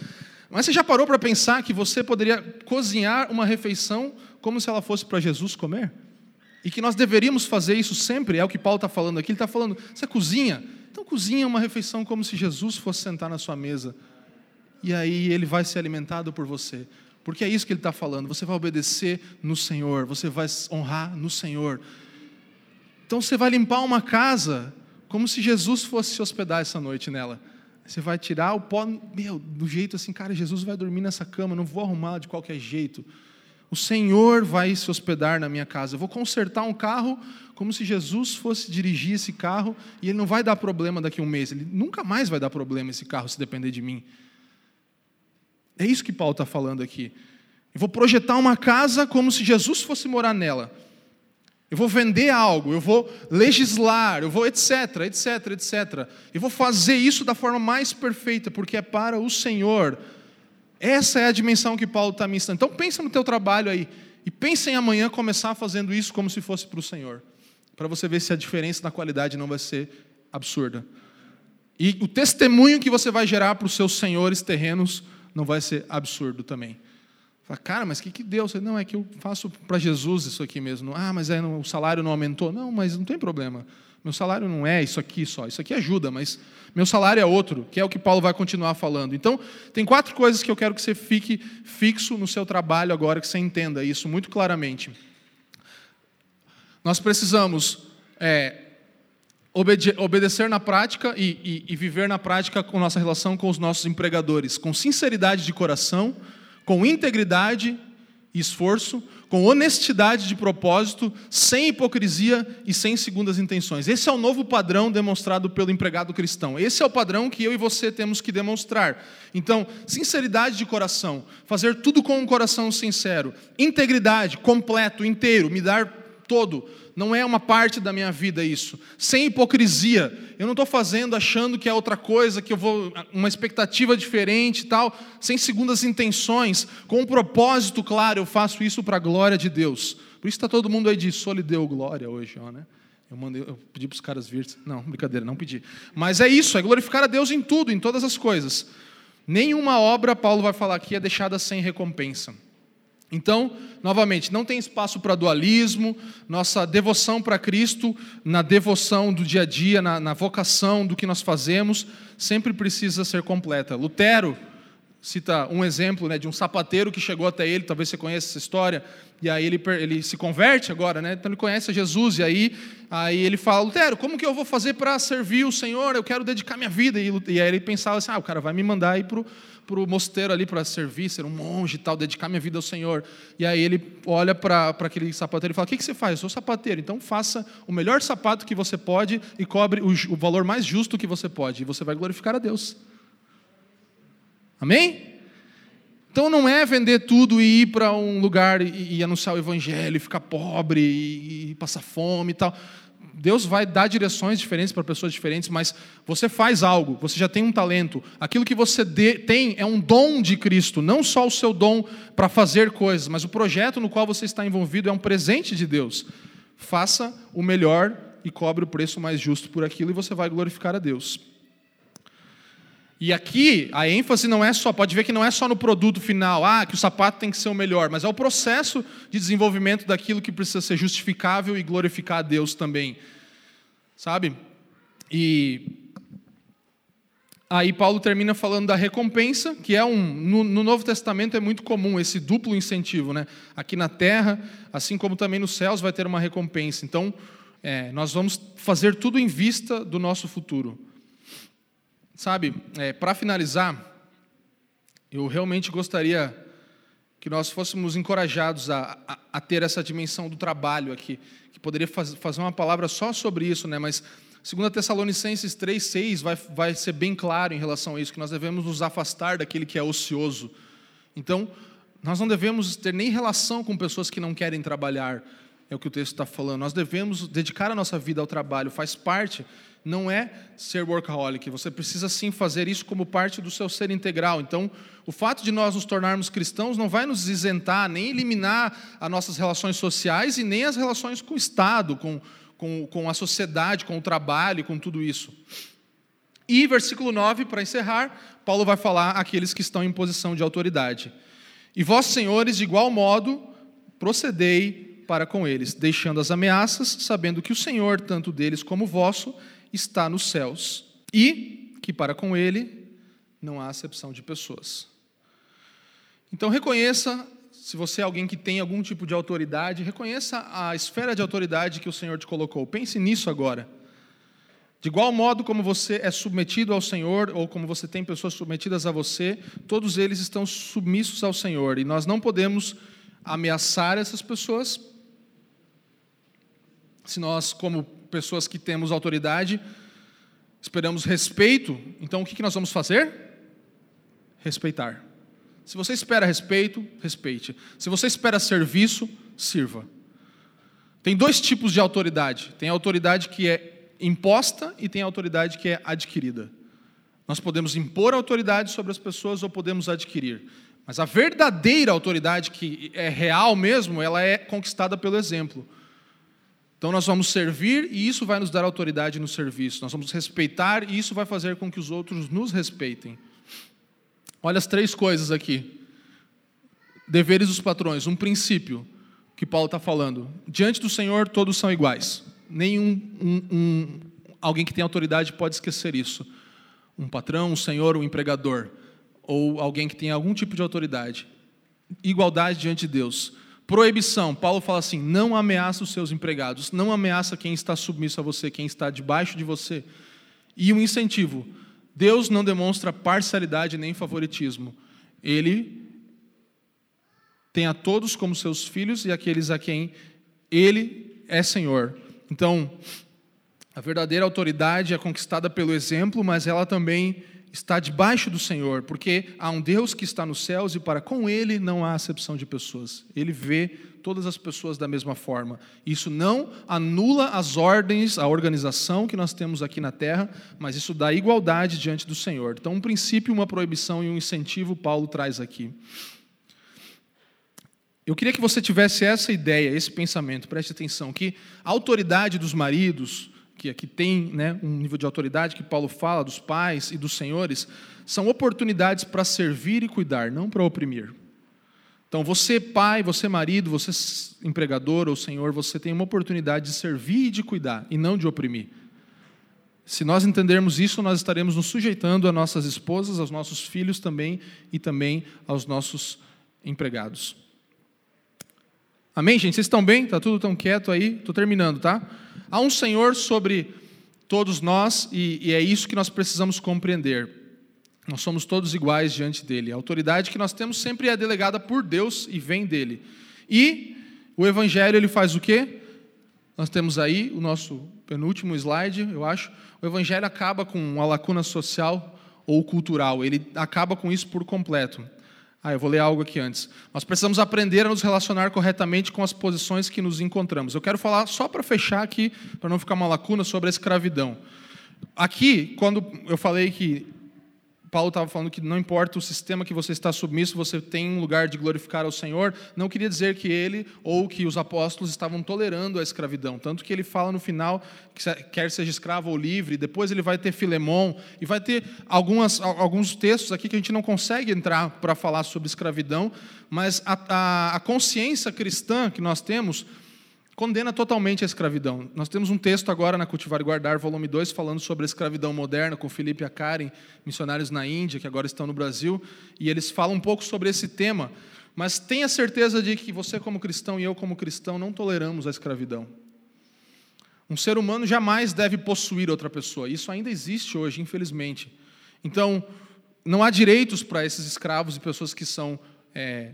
mas você já parou para pensar que você poderia cozinhar uma refeição como se ela fosse para Jesus comer? E que nós deveríamos fazer isso sempre, é o que Paulo está falando aqui. Ele está falando, você cozinha? Então cozinha uma refeição como se Jesus fosse sentar na sua mesa. E aí ele vai ser alimentado por você. Porque é isso que ele está falando. Você vai obedecer no Senhor, você vai honrar no Senhor. Então você vai limpar uma casa como se Jesus fosse se hospedar essa noite nela. Você vai tirar o pó, meu, do jeito assim, cara, Jesus vai dormir nessa cama, não vou arrumar de qualquer jeito. O Senhor vai se hospedar na minha casa. Eu vou consertar um carro como se Jesus fosse dirigir esse carro e ele não vai dar problema daqui a um mês. Ele nunca mais vai dar problema esse carro se depender de mim. É isso que Paulo está falando aqui. Eu vou projetar uma casa como se Jesus fosse morar nela. Eu vou vender algo, eu vou legislar, eu vou etc, etc, etc. Eu vou fazer isso da forma mais perfeita, porque é para o Senhor. Essa é a dimensão que Paulo está me ensinando. Então pensa no teu trabalho aí. E pensa em amanhã começar fazendo isso como se fosse para o Senhor. Para você ver se a diferença na qualidade não vai ser absurda. E o testemunho que você vai gerar para os seus senhores terrenos não vai ser absurdo também. Fala, cara, mas o que, que deu? Não, é que eu faço para Jesus isso aqui mesmo. Ah, mas o salário não aumentou. Não, mas não tem problema. Meu salário não é isso aqui só. Isso aqui ajuda, mas meu salário é outro, que é o que Paulo vai continuar falando. Então, tem quatro coisas que eu quero que você fique fixo no seu trabalho agora, que você entenda isso muito claramente. Nós precisamos é, obede obedecer na prática e, e, e viver na prática com nossa relação com os nossos empregadores, com sinceridade de coração, com integridade e esforço, com honestidade de propósito, sem hipocrisia e sem segundas intenções. Esse é o novo padrão demonstrado pelo empregado cristão. Esse é o padrão que eu e você temos que demonstrar. Então, sinceridade de coração, fazer tudo com um coração sincero, integridade, completo, inteiro, me dar todo não é uma parte da minha vida isso. Sem hipocrisia. Eu não estou fazendo achando que é outra coisa, que eu vou. uma expectativa diferente e tal, sem segundas intenções, com um propósito claro, eu faço isso para a glória de Deus. Por isso está todo mundo aí de solideu glória hoje, ó, né? Eu, mandei, eu pedi para os caras virem. Não, brincadeira, não pedi. Mas é isso, é glorificar a Deus em tudo, em todas as coisas. Nenhuma obra, Paulo vai falar aqui, é deixada sem recompensa. Então, novamente, não tem espaço para dualismo, nossa devoção para Cristo, na devoção do dia a dia, na, na, vocação do que nós fazemos, sempre precisa ser completa. Lutero cita um exemplo né, de um sapateiro que chegou até ele, talvez você conheça essa história, e aí ele, ele se converte agora, né, então ele conhece a Jesus, e aí, aí ele fala, Lutero, como que eu vou fazer para servir o Senhor? Eu quero dedicar minha vida. E, e aí ele pensava assim, ah, o cara vai me mandar ir para o mosteiro ali para servir, ser um monge e tal, dedicar minha vida ao Senhor. E aí ele olha para aquele sapateiro e fala: O que, que você faz? Eu sou sapateiro, então faça o melhor sapato que você pode e cobre o, o valor mais justo que você pode, e você vai glorificar a Deus. Amém? Então não é vender tudo e ir para um lugar e, e, anunciar o evangelho, e ficar pobre e, e passar fome e tal. Deus vai dar direções diferentes para pessoas diferentes, mas você faz algo, você já tem um talento. Aquilo que você tem é um dom de Cristo, não só o seu dom para fazer coisas, mas o projeto no qual você está envolvido é um presente de Deus. Faça o melhor e cobre o preço mais justo por aquilo e você vai glorificar a Deus. E aqui a ênfase não é só, pode ver que não é só no produto final, ah, que o sapato tem que ser o melhor, mas é o processo de desenvolvimento daquilo que precisa ser justificável e glorificar a Deus também. Sabe? E aí Paulo termina falando da recompensa, que é um no, no Novo Testamento é muito comum esse duplo incentivo, né? Aqui na terra, assim como também nos céus vai ter uma recompensa. Então, é, nós vamos fazer tudo em vista do nosso futuro. Sabe, é, para finalizar, eu realmente gostaria que nós fôssemos encorajados a, a, a, ter essa dimensão do trabalho aqui, que poderia faz, fazer uma palavra só sobre isso, né? mas 2 Tessalonicenses 3,6 vai, vai ser bem claro em relação a isso, que nós devemos nos afastar daquele que é ocioso. Então, nós não devemos ter nem relação com pessoas que não querem trabalhar, é o que o texto está falando. Nós devemos dedicar a nossa vida ao trabalho, faz parte não é ser workaholic. Você precisa sim fazer isso como parte do seu ser integral. Então, o fato de nós nos tornarmos cristãos não vai nos isentar, nem eliminar as nossas relações sociais e nem as relações com o Estado, com, com, com a sociedade, com o trabalho, com tudo isso. E, versículo 9, para encerrar, Paulo vai falar àqueles que estão em posição de autoridade. E vós, senhores, de igual modo, procedei para com eles, deixando as ameaças, sabendo que o Senhor, tanto deles como vosso, está nos céus e que para com ele não há acepção de pessoas. Então reconheça, se você é alguém que tem algum tipo de autoridade, reconheça a esfera de autoridade que o Senhor te colocou. Pense nisso agora. De igual modo como você é submetido ao Senhor, ou como você tem pessoas submetidas a você, todos eles estão submissos ao Senhor. E nós não podemos ameaçar essas pessoas, se nós, como pessoas que temos autoridade, esperamos respeito, então o que nós vamos fazer? Respeitar. Se você espera respeito, respeite. Se você espera serviço, sirva. Tem dois tipos de autoridade: tem a autoridade que é imposta e tem a autoridade que é adquirida. Nós podemos impor autoridade sobre as pessoas ou podemos adquirir. Mas a verdadeira autoridade, que é real mesmo, ela é conquistada pelo exemplo. Então nós vamos servir e isso vai nos dar autoridade no serviço. Nós vamos respeitar e isso vai fazer com que os outros nos respeitem. Olha as três coisas aqui. Deveres dos patrões, um princípio que Paulo está falando. Diante do Senhor todos são iguais. Nenhum um, um, alguém que tem autoridade pode esquecer isso. Um patrão, um senhor, um empregador, ou alguém que tem algum tipo de autoridade. Igualdade diante de Deus. Proibição. Paulo fala assim: não ameaça os seus empregados, não ameaça quem está submisso a você, quem está debaixo de você. E um incentivo. Deus não demonstra parcialidade nem favoritismo. Ele tem a todos como seus filhos e aqueles a quem ele é Senhor. Então, a verdadeira autoridade é conquistada pelo exemplo, mas ela também está debaixo do Senhor, porque há um Deus que está nos céus e para com ele não há acepção de pessoas. Ele vê todas as pessoas da mesma forma. Isso não anula as ordens, a organização que nós temos aqui na terra, mas isso dá igualdade diante do Senhor. Então, um princípio, uma proibição e um incentivo Paulo traz aqui. Eu queria que você tivesse essa ideia, esse pensamento, preste atenção, que a autoridade dos maridos, que aqui tem né, um nível de autoridade que Paulo fala dos pais e dos senhores, são oportunidades para servir e cuidar, não para oprimir. Então, você pai, você marido, você empregador ou senhor, você tem uma oportunidade de servir e de cuidar, e não de oprimir. Se nós entendermos isso, nós estaremos nos sujeitando a nossas esposas, aos nossos filhos também e também aos nossos empregados. Amém, gente? Vocês estão bem? Está tudo tão quieto aí? Estou terminando, tá? Há um Senhor sobre todos nós e, e é isso que nós precisamos compreender. Nós somos todos iguais diante dele. A autoridade que nós temos sempre é delegada por Deus e vem dele. E o evangelho ele faz o quê? Nós temos aí o nosso penúltimo slide, eu acho. O evangelho acaba com uma lacuna social ou cultural. Ele acaba com isso por completo. Ah, eu vou ler algo aqui antes. Nós precisamos aprender a nos relacionar corretamente com as posições que nos encontramos. Eu quero falar só para fechar aqui, para não ficar uma lacuna sobre a escravidão. Aqui, quando eu falei que Paulo estava falando que não importa o sistema que você está submisso, você tem um lugar de glorificar ao Senhor. Não queria dizer que ele ou que os apóstolos estavam tolerando a escravidão. Tanto que ele fala no final que quer seja escravo ou livre. Depois ele vai ter Filemão e vai ter algumas, alguns textos aqui que a gente não consegue entrar para falar sobre escravidão, mas a, a, a consciência cristã que nós temos condena totalmente a escravidão. Nós temos um texto agora na Cultivar e Guardar, volume 2, falando sobre a escravidão moderna, com Felipe e a Karen, missionários na Índia, que agora estão no Brasil, e eles falam um pouco sobre esse tema. Mas tenha certeza de que você, como cristão, e eu, como cristão, não toleramos a escravidão. Um ser humano jamais deve possuir outra pessoa. Isso ainda existe hoje, infelizmente. Então, não há direitos para esses escravos e pessoas que são é,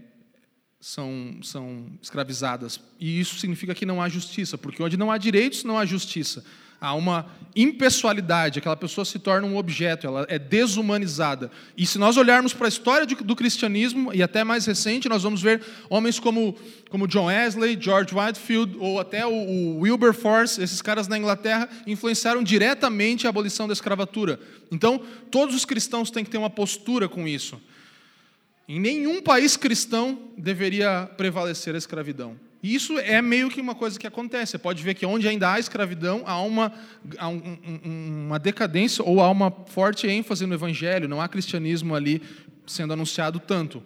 são, são escravizadas. E isso significa que não há justiça, porque onde não há direitos, não há justiça. Há uma impessoalidade, aquela pessoa se torna um objeto, ela é desumanizada. E se nós olharmos para a história do cristianismo, e até mais recente, nós vamos ver homens como, como John Wesley, George Whitefield, ou até o, o Wilberforce, esses caras na Inglaterra, influenciaram diretamente a abolição da escravatura. Então, todos os cristãos têm que ter uma postura com isso. Em nenhum país cristão deveria prevalecer a escravidão. E isso é meio que uma coisa que acontece. Você pode ver que onde ainda há escravidão, há uma, há um, um, uma decadência ou há uma forte ênfase no evangelho, não há cristianismo ali sendo anunciado tanto.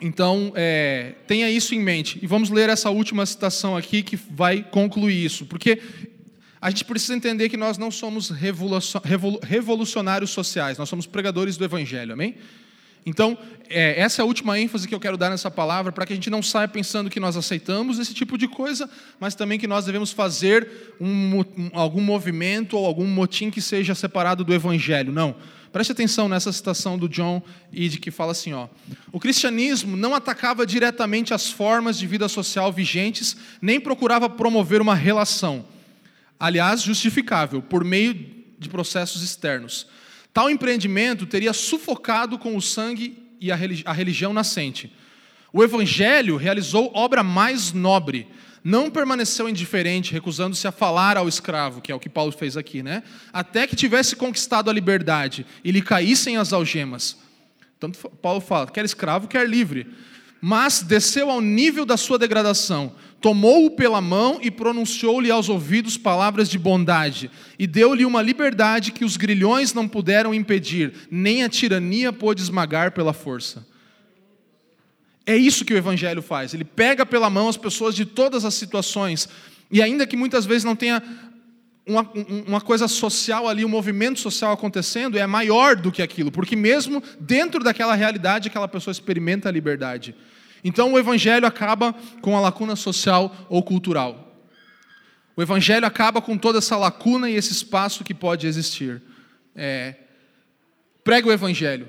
Então, é, tenha isso em mente. E vamos ler essa última citação aqui que vai concluir isso. Porque a gente precisa entender que nós não somos revolucionários sociais, nós somos pregadores do evangelho, amém? Então, é, essa é a última ênfase que eu quero dar nessa palavra, para que a gente não saia pensando que nós aceitamos esse tipo de coisa, mas também que nós devemos fazer um, um, algum movimento ou algum motim que seja separado do Evangelho. Não. Preste atenção nessa citação do John Eade, que fala assim: ó, o cristianismo não atacava diretamente as formas de vida social vigentes, nem procurava promover uma relação, aliás, justificável, por meio de processos externos Tal empreendimento teria sufocado com o sangue e a religião nascente. O Evangelho realizou obra mais nobre, não permaneceu indiferente, recusando-se a falar ao escravo, que é o que Paulo fez aqui, né? Até que tivesse conquistado a liberdade e lhe caíssem as algemas. Tanto Paulo fala, quer escravo, quer livre. Mas desceu ao nível da sua degradação, tomou-o pela mão e pronunciou-lhe aos ouvidos palavras de bondade, e deu-lhe uma liberdade que os grilhões não puderam impedir, nem a tirania pôde esmagar pela força. É isso que o Evangelho faz. Ele pega pela mão as pessoas de todas as situações, e ainda que muitas vezes não tenha uma, uma coisa social ali, um movimento social acontecendo, é maior do que aquilo, porque mesmo dentro daquela realidade, aquela pessoa experimenta a liberdade. Então o evangelho acaba com a lacuna social ou cultural. O evangelho acaba com toda essa lacuna e esse espaço que pode existir. É, prega o evangelho.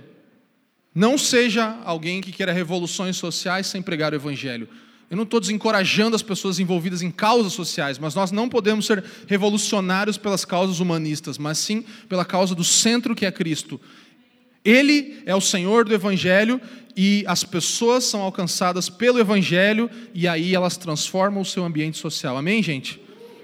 Não seja alguém que queira revoluções sociais sem pregar o evangelho. Eu não estou desencorajando as pessoas envolvidas em causas sociais, mas nós não podemos ser revolucionários pelas causas humanistas, mas sim pela causa do centro que é Cristo. Ele é o Senhor do Evangelho e as pessoas são alcançadas pelo Evangelho e aí elas transformam o seu ambiente social. Amém, gente?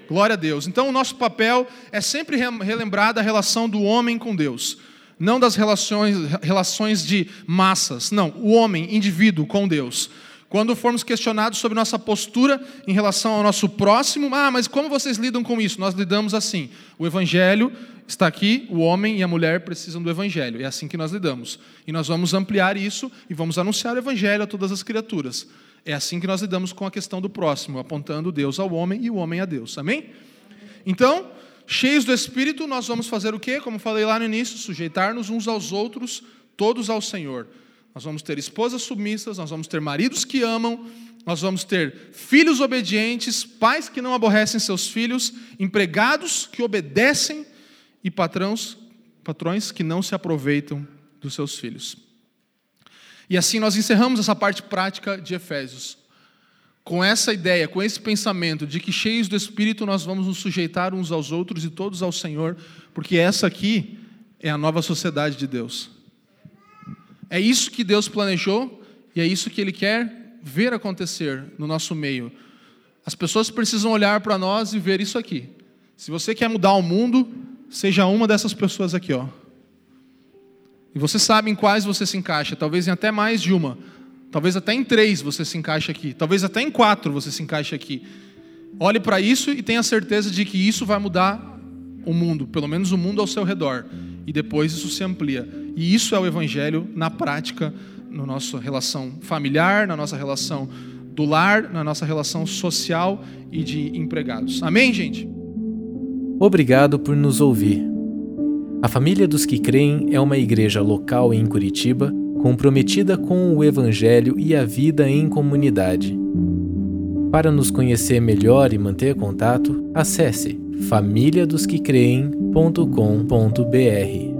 Glória a Deus. Então, o nosso papel é sempre relembrar da relação do homem com Deus, não das relações, relações de massas, não, o homem, indivíduo com Deus. Quando formos questionados sobre nossa postura em relação ao nosso próximo, ah, mas como vocês lidam com isso? Nós lidamos assim: o Evangelho está aqui, o homem e a mulher precisam do Evangelho. É assim que nós lidamos. E nós vamos ampliar isso e vamos anunciar o Evangelho a todas as criaturas. É assim que nós lidamos com a questão do próximo, apontando Deus ao homem e o homem a Deus. Amém? Então, cheios do Espírito, nós vamos fazer o quê? Como falei lá no início, sujeitar-nos uns aos outros, todos ao Senhor. Nós vamos ter esposas submissas, nós vamos ter maridos que amam, nós vamos ter filhos obedientes, pais que não aborrecem seus filhos, empregados que obedecem e patrões, patrões que não se aproveitam dos seus filhos. E assim nós encerramos essa parte prática de Efésios. Com essa ideia, com esse pensamento de que cheios do Espírito nós vamos nos sujeitar uns aos outros e todos ao Senhor, porque essa aqui é a nova sociedade de Deus. É isso que Deus planejou e é isso que Ele quer ver acontecer no nosso meio. As pessoas precisam olhar para nós e ver isso aqui. Se você quer mudar o mundo, seja uma dessas pessoas aqui, ó. E você sabe em quais você se encaixa, talvez em até mais de uma. Talvez até em três você se encaixe aqui. Talvez até em quatro você se encaixe aqui. Olhe para isso e tenha certeza de que isso vai mudar o mundo, pelo menos o mundo ao seu redor. E depois isso se amplia. E isso é o Evangelho na prática, na nossa relação familiar, na nossa relação do lar, na nossa relação social e de empregados. Amém, gente? Obrigado por nos ouvir. A Família dos que Creem é uma igreja local em Curitiba comprometida com o Evangelho e a vida em comunidade. Para nos conhecer melhor e manter contato, acesse famíliadosquecreem.com.br.